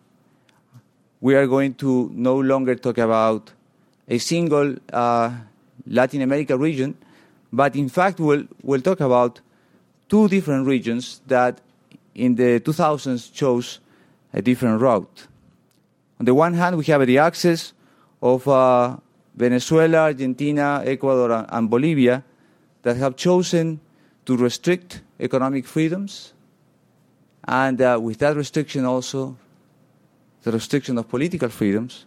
we are going to no longer talk about a single uh, Latin America region, but in fact, we'll, we'll talk about two different regions that in the 2000s chose a different route. On the one hand, we have the axis of uh, Venezuela, Argentina, Ecuador, and Bolivia that have chosen to restrict economic freedoms, and uh, with that restriction also the restriction of political freedoms,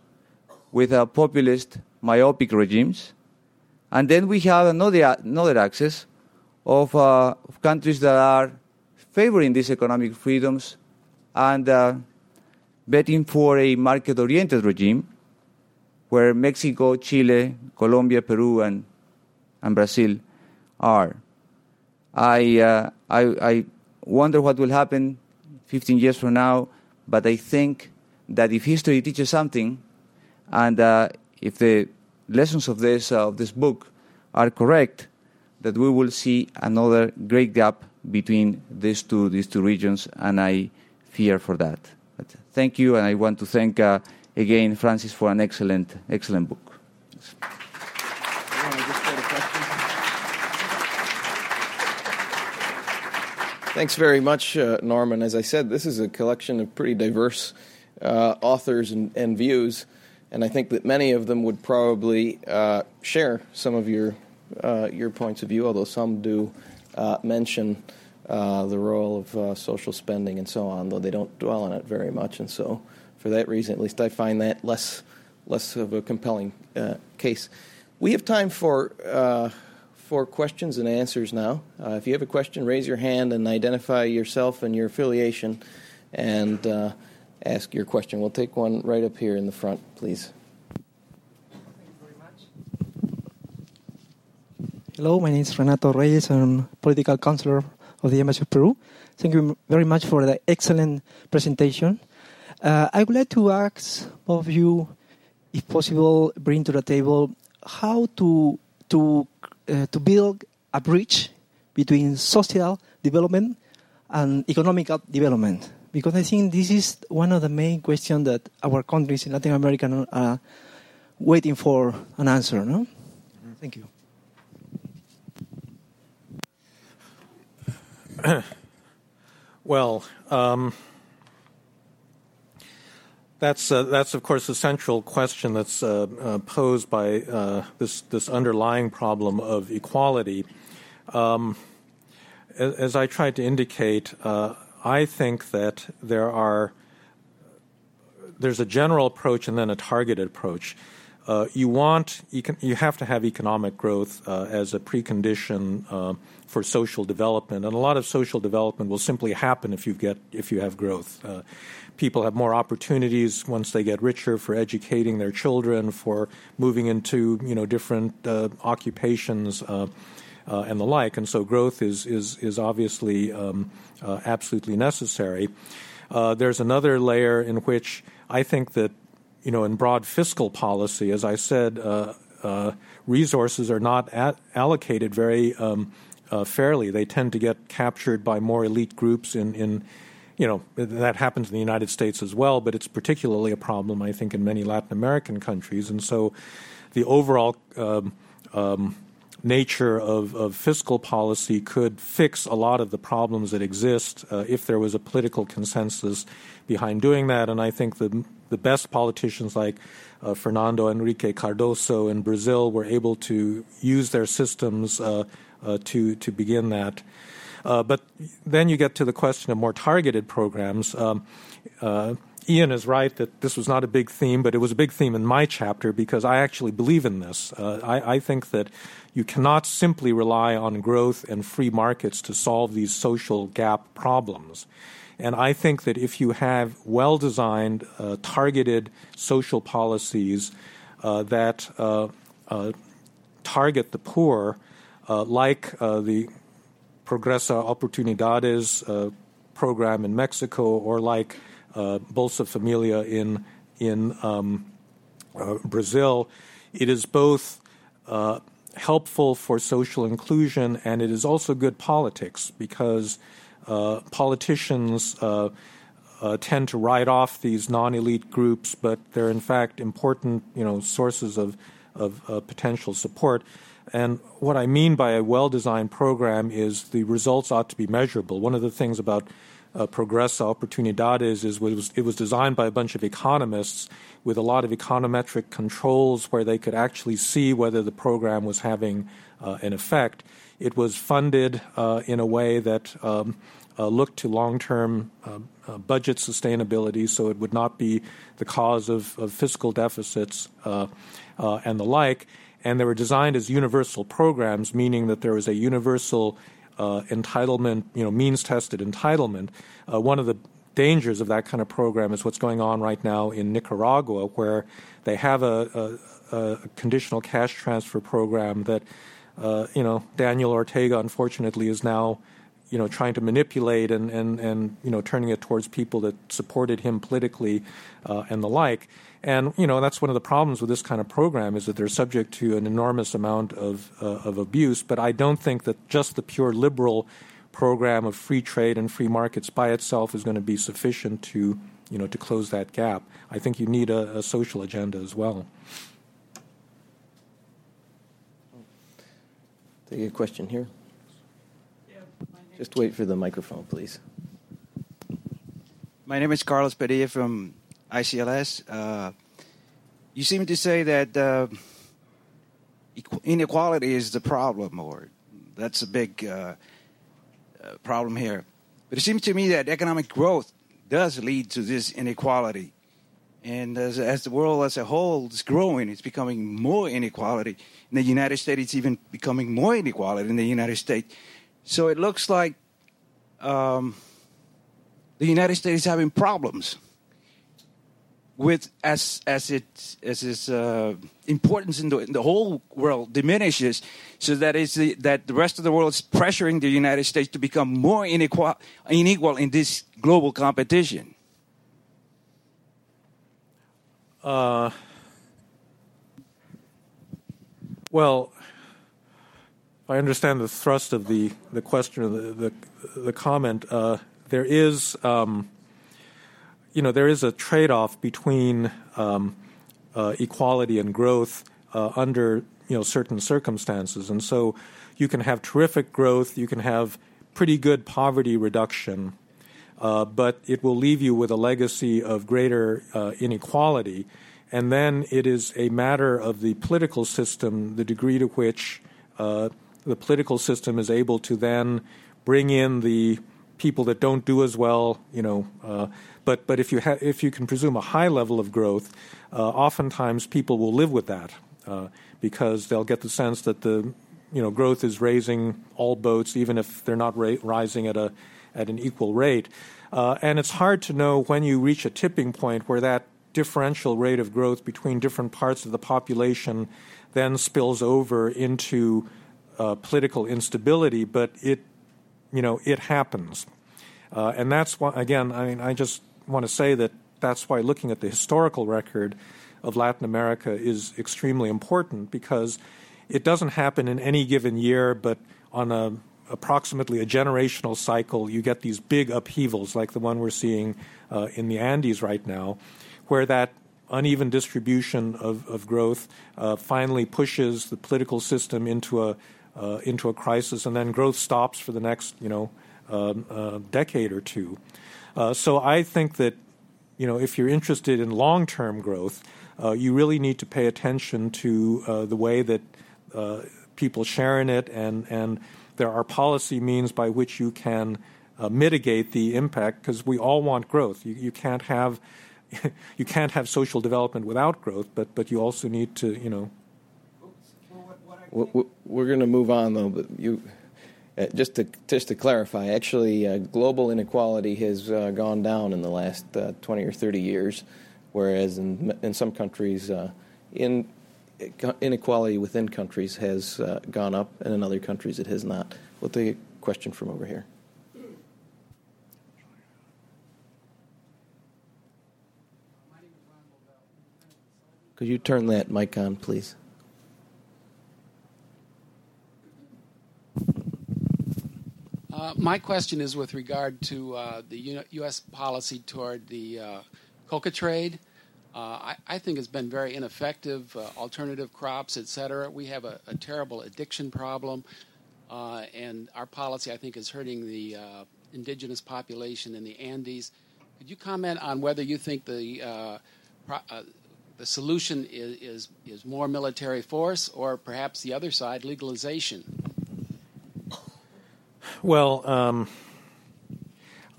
with uh, populist, myopic regimes. And then we have another, another axis of, uh, countries that are favoring these economic freedoms and uh, betting for a market oriented regime where Mexico, Chile, Colombia, Peru, and, and Brazil are. I, uh, I, I wonder what will happen 15 years from now, but I think that if history teaches something, and uh, if the lessons of this, uh, of this book are correct, that we will see another great gap between these two, these two regions, and I fear for that. But thank you, and I want to thank uh, again, Francis, for an excellent, excellent book. Thanks very much, uh, Norman. As I said, this is a collection of pretty diverse uh, authors and, and, views, and I think that many of them would probably uh, share some of your uh, your points of view, although some do uh, mention uh, the role of social spending and so on, though they don't dwell on it very much. And so, for that reason, at least I find that less less of a compelling uh, case. We have time for uh, for questions and answers now. Uh, if you have a question, raise your hand and identify yourself and your affiliation, and uh, ask your question. We'll take one right up here in the front, please. Thank you very much. Hello, my name is Renato Reyes. I'm political counselor of the Embassy of Peru. Thank you very much for the excellent presentation. Uh, I would like to ask of you, if possible, bring to the table how to to uh, to build a bridge between social development and economic development, because I think this is one of the main questions that our countries in Latin America are waiting for an answer. No, thank you. well, um, that's uh, that's of course the central question that's uh, uh, posed by uh, this this underlying problem of equality. Um, as, as, I tried to indicate, uh, I think that there are there's a general approach and then a targeted approach. Uh, you want you have to have economic growth as a precondition for social development, and a lot of social development will simply happen if you get if you have growth. Uh, people have more opportunities once they get richer for educating their children, for moving into you know different uh, occupations. Uh, uh and the like, and so growth is is is obviously um, uh, absolutely necessary. Uh, there's another layer in which I think that you know in broad fiscal policy, as I said, resources are not at, allocated very um, uh, fairly. They tend to get captured by more elite groups in, in you know, that happens in the United States as well, but it's particularly a problem, I think, in many Latin American countries. And so the overall um, um, nature of, of, fiscal policy could fix a lot of the problems that exist uh, if there was a political consensus behind doing that. And I think the, the best politicians like uh, Fernando Henrique Cardoso in Brazil were able to use their systems uh, uh, to to begin that. Uh, but then you get to the question of more targeted programs. Um, uh, Ian is right that this was not a big theme, but it was a big theme in my chapter because I actually believe in this. Uh, I, I, think that you cannot simply rely on growth and free markets to solve these social gap problems. And I think that if you have well designed, uh, targeted social policies uh, that target the poor, uh, like uh, the Progresa Oportunidades uh, program in Mexico or like Bolsa Familia in, in um, Brazil, it is both helpful for social inclusion and it is also good politics because uh, politicians uh, uh, tend to write off these non-elite groups, but they're in fact important, you know, sources of of potential support. And what I mean by a well designed program is the results ought to be measurable. One of the things about uh, Progresa Oportunidades is was, it was designed by a bunch of economists with a lot of econometric controls where they could actually see whether the program was having uh, an effect. It was funded uh, in a way that um, uh, looked to long term uh, uh, budget sustainability, so it would not be the cause of, of fiscal deficits and the like and they were designed as universal programs, meaning that there was a universal uh, entitlement, you know, means tested entitlement. Uh, one of the dangers of that kind of program is what's going on right now in Nicaragua, where they have a, a, a conditional cash transfer program that, uh, you know, Daniel Ortega, unfortunately, is now you know, trying to manipulate and, and, and you know, turning it towards people that supported him politically uh, and the like. And you know that's one of the problems with this kind of program is that they're subject to an enormous amount of uh, of abuse. But I don't think that just the pure liberal program of free trade and free markets by itself is going to be sufficient to you know to close that gap. I think you need a, a social agenda as well. Take a question here. Just wait for the microphone, please. My name is Carlos Padilla from ICLS. Uh, you seem to say that uh, inequality is the problem, or that's a big uh, uh, problem here. But it seems to me that economic growth does lead to this inequality. And as, as the world as a whole is growing, it's becoming more inequality. In the United States, it's even becoming more inequality in the United States. So it looks like um, the United States is having problems with as as it as its uh, importance in the, in the, whole world diminishes, so that is the, that the rest of the world is pressuring the United States to become more unequal, unequal in this global competition. Uh, well, I understand the thrust of the, the question, the the, the comment. Uh, there is. Um, you know, there is a trade off between um, uh, equality and growth uh, under you know certain circumstances, and so you can have terrific growth, you can have pretty good poverty reduction, uh, but it will leave you with a legacy of greater uh, inequality, and then it is a matter of the political system, the degree to which uh, the political system is able to then bring in the people that don't do as well, you know uh, but but if you ha- if you can presume a high level of growth, uh, oftentimes people will live with that uh, because they'll get the sense that the you know growth is raising all boats, even if they're not ra- rising at a at an equal rate. Uh, and it's hard to know when you reach a tipping point where that differential rate of growth between different parts of the population then spills over into uh, political instability. But it you know it happens. Uh, and that's why, again, I mean, I just want to say that that's why looking at the historical record of Latin America is extremely important because it doesn't happen in any given year, but on a approximately a generational cycle, you get these big upheavals like the one we're seeing uh, in the Andes right now, where that uneven distribution of, of growth uh, finally pushes the political system into a into a crisis, and then growth stops for the next you know um, uh, decade or two. Uh, so I think that you know if you're interested in long-term growth, uh, you really need to pay attention to uh, the way that uh, people share in it, and and there are policy means by which you can uh, mitigate the impact because we all want growth. You, you can't have you can't have social development without growth, but but you also need to you know. We're going to move on though, but you uh, just to just to clarify, actually, uh, global inequality has uh, gone down in the last uh, 20 or 30 years, whereas in in some countries, uh, in inequality within countries has uh, gone up, and in other countries it has not. We'll take a question from over here. Could you turn that mic on, please? Uh, my question is with regard to uh, the U.S. policy toward the uh, coca trade. Uh, I, I, think it's been very ineffective. Uh, alternative crops, et cetera. We have a, a terrible addiction problem, and our policy, I think, is hurting the indigenous population in the Andes. Could you comment on whether you think the pro- the solution is, is, is more military force, or perhaps the other side, legalization? Well, um,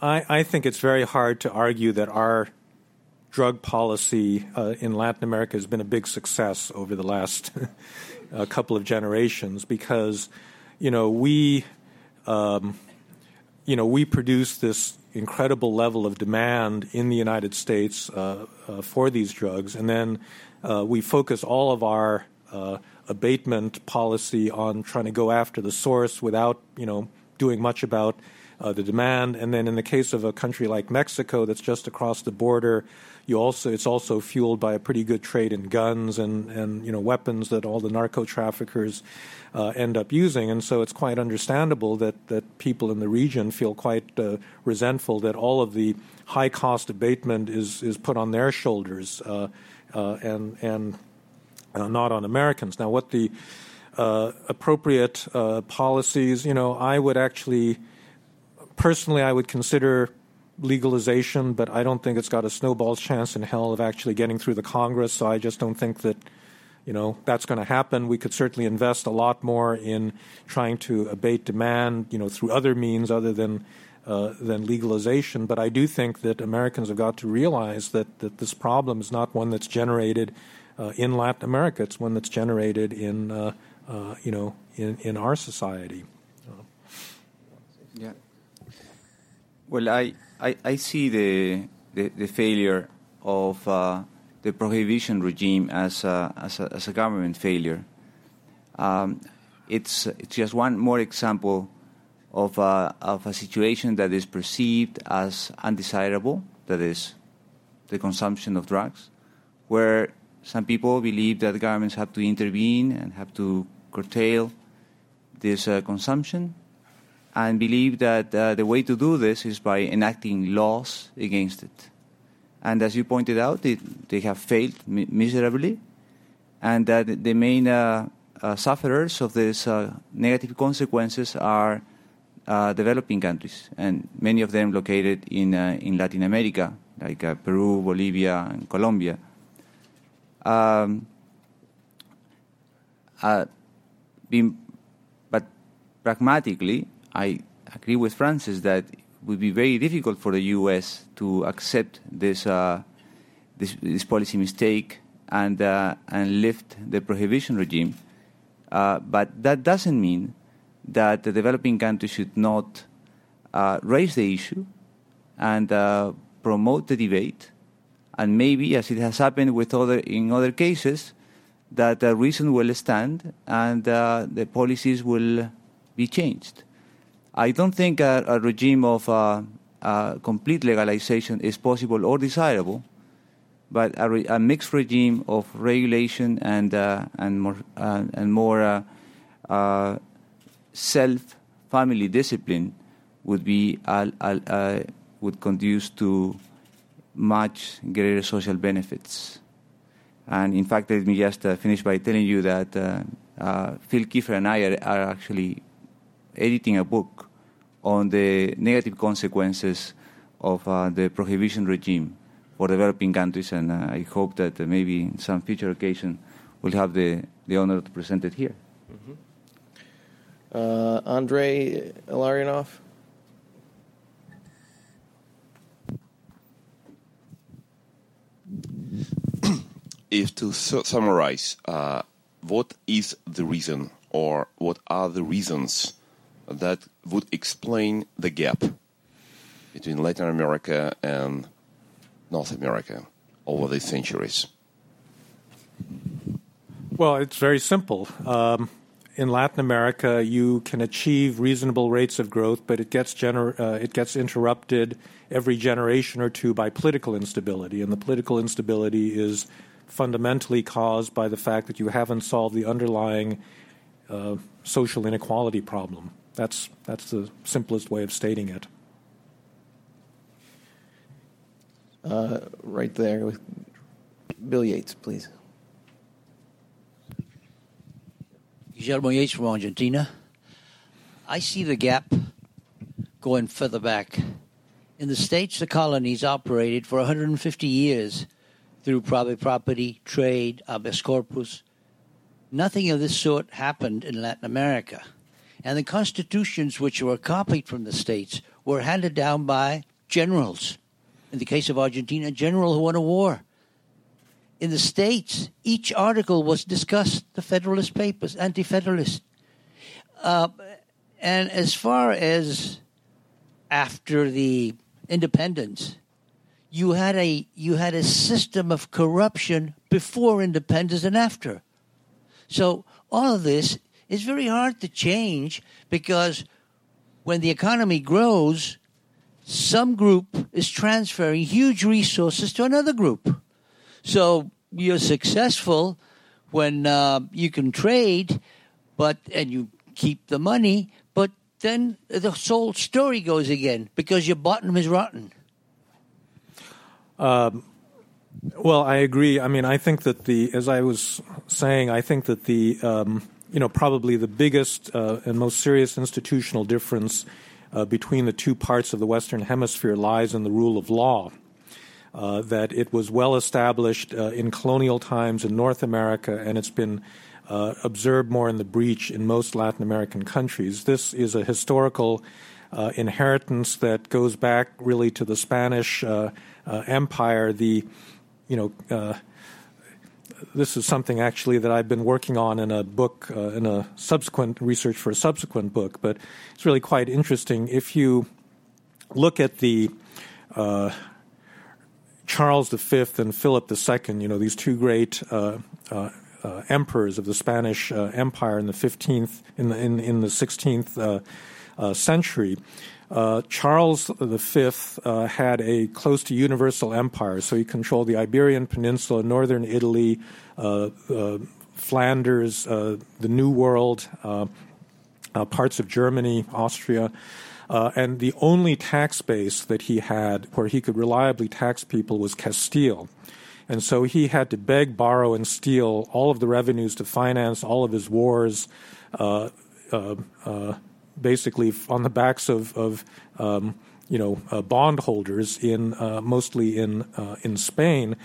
I, I, think it's very hard to argue that our drug policy uh, in Latin America has been a big success over the last a couple of generations because, you know, we, um, you know, we produce this incredible level of demand in the United States uh, uh, for these drugs, and then uh, we focus all of our uh, abatement policy on trying to go after the source without, you know doing much about uh, the demand. And then in the case of a country like Mexico that's just across the border, you also it's also fueled by a pretty good trade in guns and, and you know weapons that all the narco traffickers uh, end up using. And so it's quite understandable that, that people in the region feel quite uh, resentful that all of the high cost abatement is, is put on their shoulders uh, uh and, and uh, not on Americans. Now, what the uh, appropriate uh, policies. You know, I would actually, personally, I would consider legalization, but I don't think it's got a snowball's chance in hell of actually getting through the Congress. So I just don't think that, you know, that's going to happen. We could certainly invest a lot more in trying to abate demand, you know, through other means other than uh, than legalization. But I do think that Americans have got to realize that, that this problem is not one that's generated uh, in Latin America. It's one that's generated in, uh, uh, you know, in, in our society. Yeah. Well, I, I, I see the, the, the failure of uh, the prohibition regime as a, as a, as a government failure. Um, it's, it's just one more example of a, of a situation that is perceived as undesirable, that is, the consumption of drugs, where some people believe that governments have to intervene and have to curtail this uh, consumption, and believe that uh, the way to do this is by enacting laws against it. And as you pointed out, it, they have failed mi- miserably, and that the main uh, uh sufferers of these uh, negative consequences are uh, developing countries, and many of them located in in Latin America, like Peru, Bolivia, and Colombia. Um, being, but pragmatically, I agree with Francis that it would be very difficult for the U.S. to accept this uh, this, this, policy mistake and uh, and lift the prohibition regime. Uh, but that doesn't mean that the developing countries should not uh, raise the issue and uh, promote the debate, and maybe, as it has happened with other in other cases, that the reason will stand and uh, the policies will be changed. I don't think a, a regime of uh, uh, complete legalization is possible or desirable, but a, re, a mixed regime of regulation and uh, and more uh, and more uh, self family discipline would be would conduce to much greater social benefits. And in fact, let me just finish by telling you that Phil Keefer and I are, are actually editing a book on the negative consequences of uh, the prohibition regime for developing countries, and uh, I hope that uh, maybe in some future occasion we'll have the, the honor to present it here. Mm-hmm. Uh, Andrei Illarionov. If to su- summarize, uh, what is the reason or what are the reasons that would explain the gap between Latin America and North America over the centuries? Well, it's very simple. Um, in Latin America, you can achieve reasonable rates of growth, but it gets gener- uh, it gets interrupted every generation or two by political instability, and the political instability is fundamentally caused by the fact that you haven't solved the underlying uh, social inequality problem. That's, that's the simplest way of stating it. Uh, right there with Bill Yates, please. Guillermo Yates from Argentina. I see the gap going further back. In the States, the colonies operated for 150 years through private property, trade, habeas corpus. Nothing of this sort happened in Latin America and the constitutions which were copied from the states were handed down by generals. In the case of Argentina, a general who won a war. In the states, each article was discussed, the Federalist Papers, Anti Federalist. Uh, and as far as after the independence, you had a you had a system of corruption before independence and after. So all of this is very hard to change because when the economy grows, some group is transferring huge resources to another group. So you're successful when uh, you can trade, but and you keep the money, but then the whole story goes again because your bottom is rotten. Um, well, I agree. I mean, I think that the, as I was saying, I think that the um, you know, probably the biggest uh, and most serious institutional difference uh, between the two parts of the Western Hemisphere lies in the rule of law. Uh, that it was well established uh, in colonial times in North America, and it's been uh, observed more in the breach in most Latin American countries. This is a historical uh, inheritance that goes back really to the Spanish uh, Empire. The you know uh, this is something actually that I've been working on in a book, uh, in a subsequent research for a subsequent book, but it's really quite interesting. If you look at the uh, Charles V and Philip II, you know, these two great uh, uh, uh emperors of the Spanish uh, Empire in the 15th, in the, in, in the 16th century, uh, Charles V uh, had a close to universal empire, so he controlled the Iberian Peninsula, northern Italy, uh, uh Flanders, uh, the New World, parts of Germany, Austria. and the only tax base that he had where he could reliably tax people was Castile. And so he had to beg, borrow, and steal all of the revenues to finance all of his wars basically on the backs of, of um, you know uh, bondholders in uh, mostly in uh, in Spain.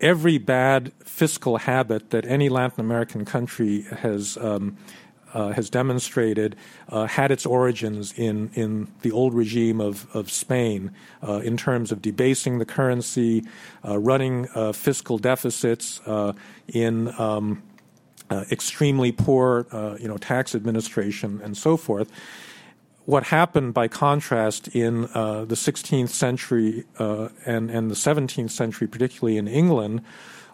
Every bad fiscal habit that any Latin American country has um, uh, has demonstrated uh, had its origins in, in the old regime of, of Spain uh, in terms of debasing the currency, running fiscal deficits, in um, uh, extremely poor, uh, you know, tax administration and so forth. What happened, by contrast, in uh, the 16th century uh, and and the 17th century, particularly in England,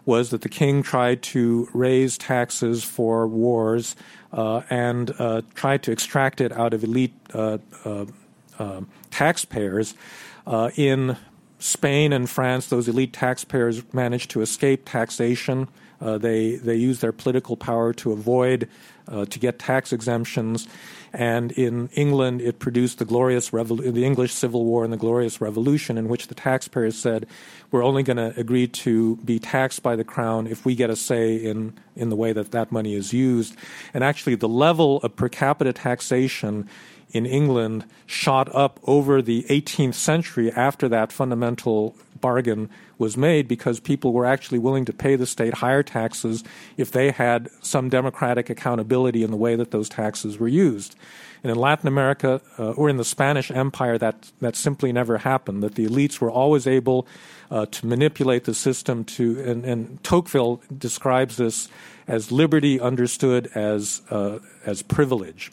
was that the king tried to raise taxes for wars uh, and tried to extract it out of elite taxpayers. in Spain and France, those elite taxpayers managed to escape taxation uh, they they use their political power to avoid uh, to get tax exemptions, and in England it produced the glorious Revol- the English Civil War and the Glorious Revolution, in which the taxpayers said, "We're only going to agree to be taxed by the crown if we get a say in in the way that that money is used." And actually, the level of per capita taxation in England shot up over the 18th century after that fundamental bargain was made because people were actually willing to pay the state higher taxes if they had some democratic accountability in the way that those taxes were used. And in Latin America uh, or in the Spanish Empire, that, that simply never happened, that the elites were always able uh, to manipulate the system to, and, and, Tocqueville describes this as liberty understood as, uh, as privilege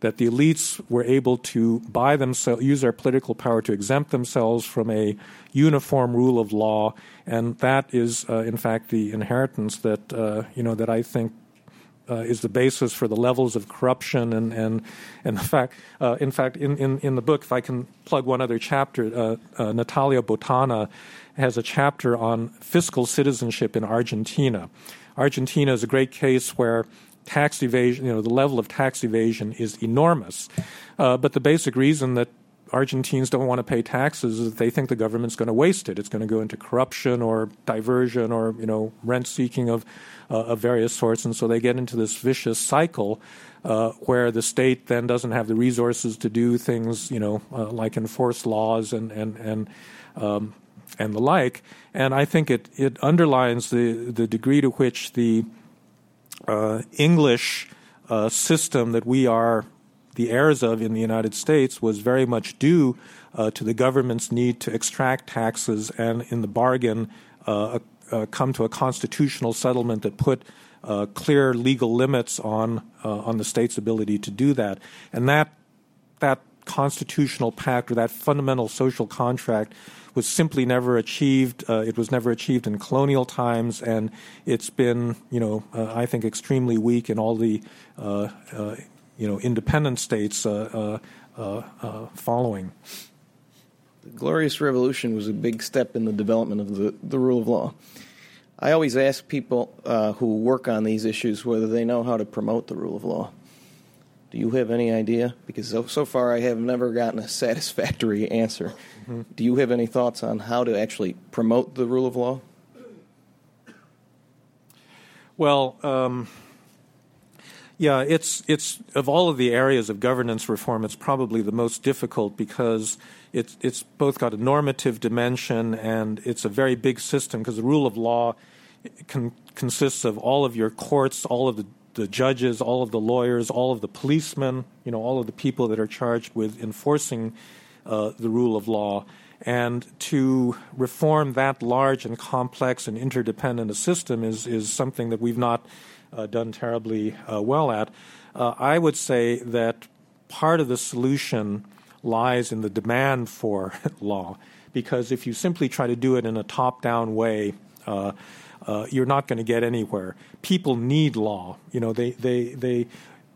that the elites were able to buy themselves, use their political power to exempt themselves from a uniform rule of law, and that is, uh, in fact, the inheritance that uh, you know that I think. Uh, is the basis for the levels of corruption and and and the fact uh, in fact in, in, in the book if I can plug one other chapter uh, uh, Natalio Botana has a chapter on fiscal citizenship in Argentina. Argentina is a great case where tax evasion, you know, the level of tax evasion is enormous. Uh, but the basic reason that Argentines don't want to pay taxes is that they think the government's going to waste it. It's going to go into corruption or diversion or you know rent seeking of uh, of various sorts, and so they get into this vicious cycle uh, where the state then doesn't have the resources to do things you know uh, like enforce laws and and and um, and the like. And I think it it underlines the the degree to which the English uh, system that we are the heirs of in the United States was very much due uh, to the government's need to extract taxes and, in the bargain, uh, uh, come to a constitutional settlement that put uh, clear legal limits on on the state's ability to do that. And that that constitutional pact or that fundamental social contract was simply never achieved. Uh, it was never achieved in colonial times, and it's been, you know, uh, I think, extremely weak in all the, uh, uh you know, independent states uh, uh, following. The Glorious Revolution was a big step in the development of the, the rule of law. I always ask people who work on these issues whether they know how to promote the rule of law. Do you have any idea? Because so, so far I have never gotten a satisfactory answer. Mm-hmm. Do you have any thoughts on how to actually promote the rule of law? Well, um, yeah, it's it's of all of the areas of governance reform, it's probably the most difficult because it's it's both got a normative dimension and it's a very big system because the rule of law con- consists of all of your courts, all of the the judges, all of the lawyers, all of the policemen, you know, all of the people that are charged with enforcing uh, the rule of law. And to reform that large and complex and interdependent a system is, is something that we've not uh, done terribly uh, well at. Uh, I would say that part of the solution lies in the demand for law, because if you simply try to do it in a top down way, uh, you're not going to get anywhere. People need law. You know, they, they, they,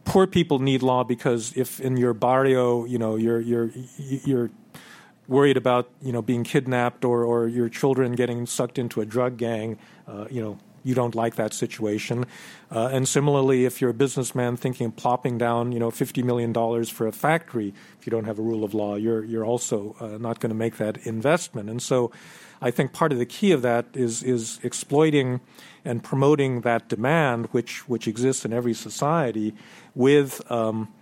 poor people need law because if in your barrio, you know, you're, you're, you're worried about, you know, being kidnapped or, or your children getting sucked into a drug gang, uh, you know, you don't like that situation. Uh, and similarly, if you're a businessman thinking of plopping down, you know, $50 million for a factory, if you don't have a rule of law, you're, you're also uh, not going to make that investment. And so I think part of the key of that is, is exploiting and promoting that demand, which, which exists in every society, with um,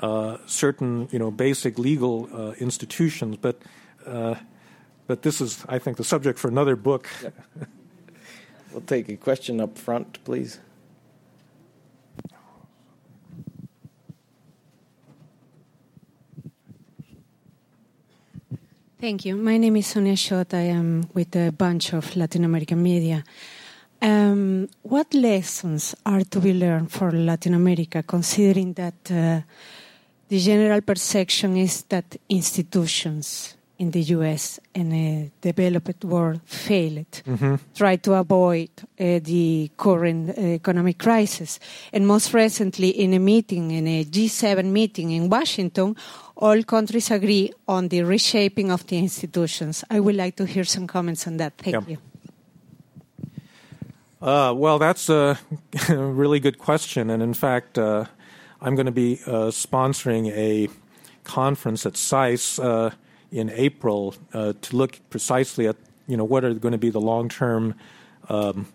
uh, certain, you know, basic legal uh, institutions. But, uh, but this is, I think, the subject for another book. We'll take a question up front, please. Thank you. My name is Sonia Schott. I am with a bunch of Latin American media. Um, what lessons are to be learned for Latin America, considering that uh, the general perception is that institutions in the US and a developed world failed, mm-hmm. try to avoid uh, the current uh, economic crisis. And most recently, in a meeting, in a G7 meeting in Washington, all countries agree on the reshaping of the institutions. I would like to hear some comments on that. Thank you. Uh, well, that's a really good question. And in fact, uh, I'm going to be uh, sponsoring a conference at uh, in April uh, to look precisely at you know what are going to be the long-term um,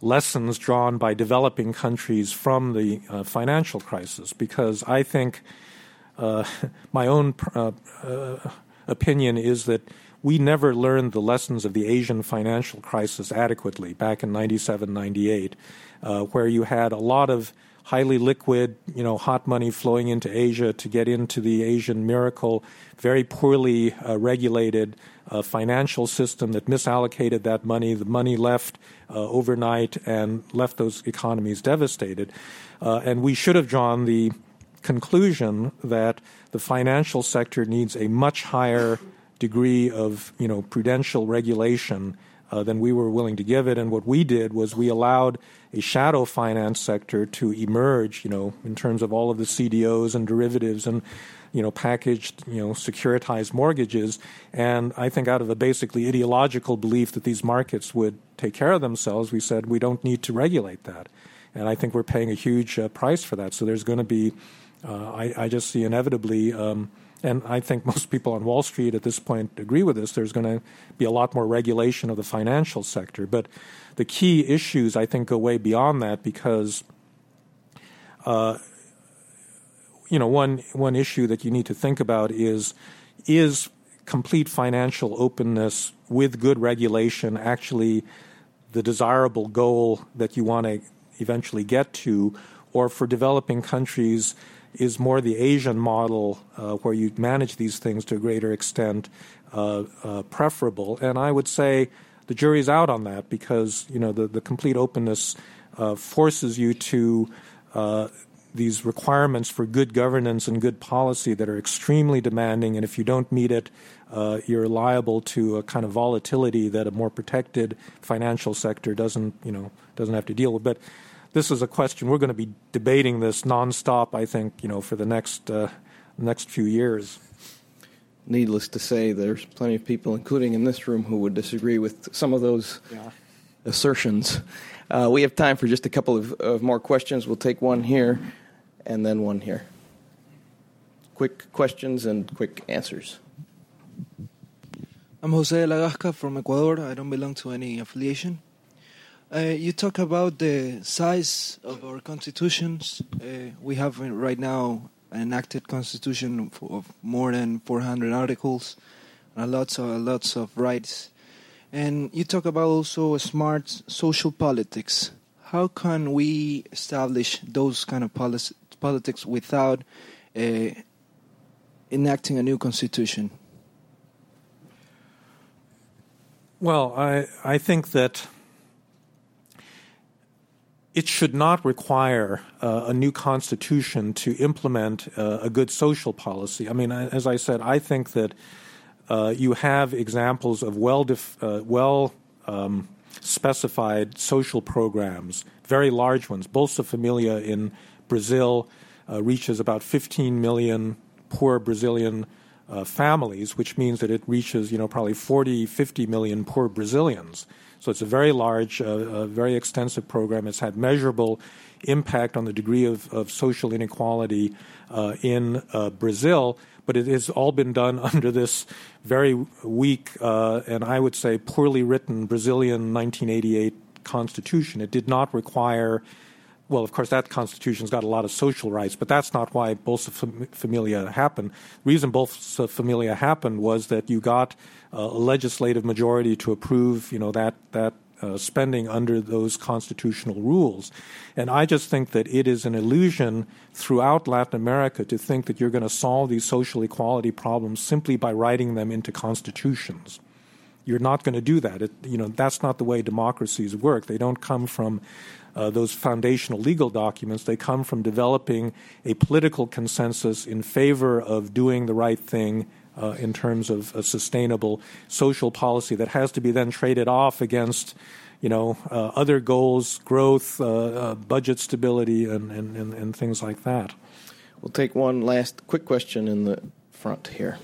lessons drawn by developing countries from the uh, financial crisis. Because I think uh, my own uh, uh, opinion is that we never learned the lessons of the Asian financial crisis adequately back in 97, 98, uh, where you had a lot of highly liquid, you know, hot money flowing into Asia to get into the Asian miracle, very poorly uh, regulated uh, financial system that misallocated that money. The money left uh, overnight and left those economies devastated. Uh, and we should have drawn the conclusion that the financial sector needs a much higher degree of, you know, prudential regulation uh, than we were willing to give it. And what we did was we allowed a shadow finance sector to emerge, you know, in terms of all of the CDOs and derivatives and, you know, packaged, you know, securitized mortgages. And I think out of a basically ideological belief that these markets would take care of themselves, we said we don't need to regulate that. And I think we're paying a huge uh, price for that. So there's going to be, uh, I, I, just see inevitably, um, and I think most people on Wall Street at this point agree with this, there's going to be a lot more regulation of the financial sector. But the key issues, I think, go way beyond that because, uh, you know, one, one issue that you need to think about is is complete financial openness with good regulation actually the desirable goal that you want to eventually get to, or for developing countries is more the Asian model uh, where you manage these things to a greater extent uh, uh, preferable. And I would say the jury's out on that because you know the, the complete openness uh, forces you to uh, these requirements for good governance and good policy that are extremely demanding, and if you don't meet it, uh, you're liable to a kind of volatility that a more protected financial sector doesn't, you know, doesn't have to deal with. But this is a question we're going to be debating this nonstop. I think you know for the next uh, next few years. Needless to say, there's plenty of people, including in this room, who would disagree with some of those yeah. assertions. Uh, we have time for just a couple of, of more questions. We'll take one here and then one here. Quick questions and quick answers. I'm Jose Lagasca from Ecuador. I don't belong to any affiliation. Uh, you talk about the size of our constitutions. Uh, we have right now an enacted constitution of more than 400 articles, and lots of lots of rights. And you talk about also smart social politics. how can we establish those kind of policy, politics without uh, enacting a new constitution? Well, I, I think that it should not require uh, a new constitution to implement uh, a good social policy. I mean, as I said, I think that uh, you have examples of well, def- uh, well um, specified social programs, very large ones. Bolsa Familia in Brazil uh, reaches about 15 million poor Brazilian uh, families, which means that it reaches, you know, probably 40, 50 million poor Brazilians. So it's a very large, uh, very extensive program. It's had measurable impact on the degree of, of social inequality uh, in uh, Brazil, but it has all been done under this very weak uh, and I would say poorly written Brazilian 1988 constitution. It did not require well, of course, that constitution's got a lot of social rights, but that's not why Bolsa Familia happened. The reason Bolsa Familia happened was that you got a legislative majority to approve, you know, that that uh, spending under those constitutional rules. And I just think that it is an illusion throughout Latin America to think that you're going to solve these social equality problems simply by writing them into constitutions. You're not going to do that. It, you know, that's not the way democracies work. They don't come from uh, those foundational legal documents. They come from developing a political consensus in favor of doing the right thing uh, in terms of a sustainable social policy that has to be then traded off against you know, uh, other goals, growth, uh, uh, budget stability, and, and, and, and, things like that. We'll take one last quick question in the front here.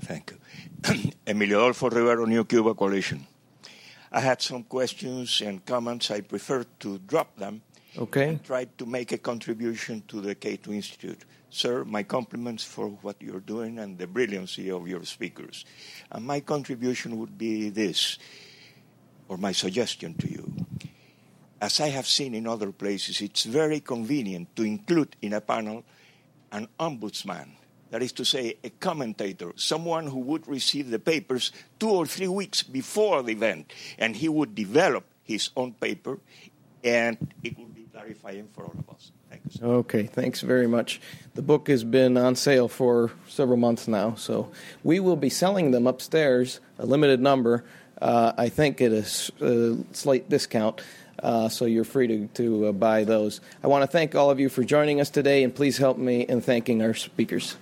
Thank you. Emilio Adolfo Rivero, New Cuba Coalition. I had some questions and comments. I prefer to drop them. Okay. And try to make a contribution to the Cato Institute. Sir, my compliments for what you're doing and the brilliancy of your speakers. And my contribution would be this, or my suggestion to you. As I have seen in other places, it's very convenient to include in a panel an ombudsman that is to say, a commentator, someone who would receive the papers two or three weeks before the event, and he would develop his own paper, and it would be clarifying for all of us. Thank you. Sir. Okay, thanks very much. The book has been on sale for several months now, so we will be selling them upstairs, a limited number. Uh, I think at a, a slight discount. Uh, so you're free to, to uh, buy those. I want to thank all of you for joining us today, and please help me in thanking our speakers.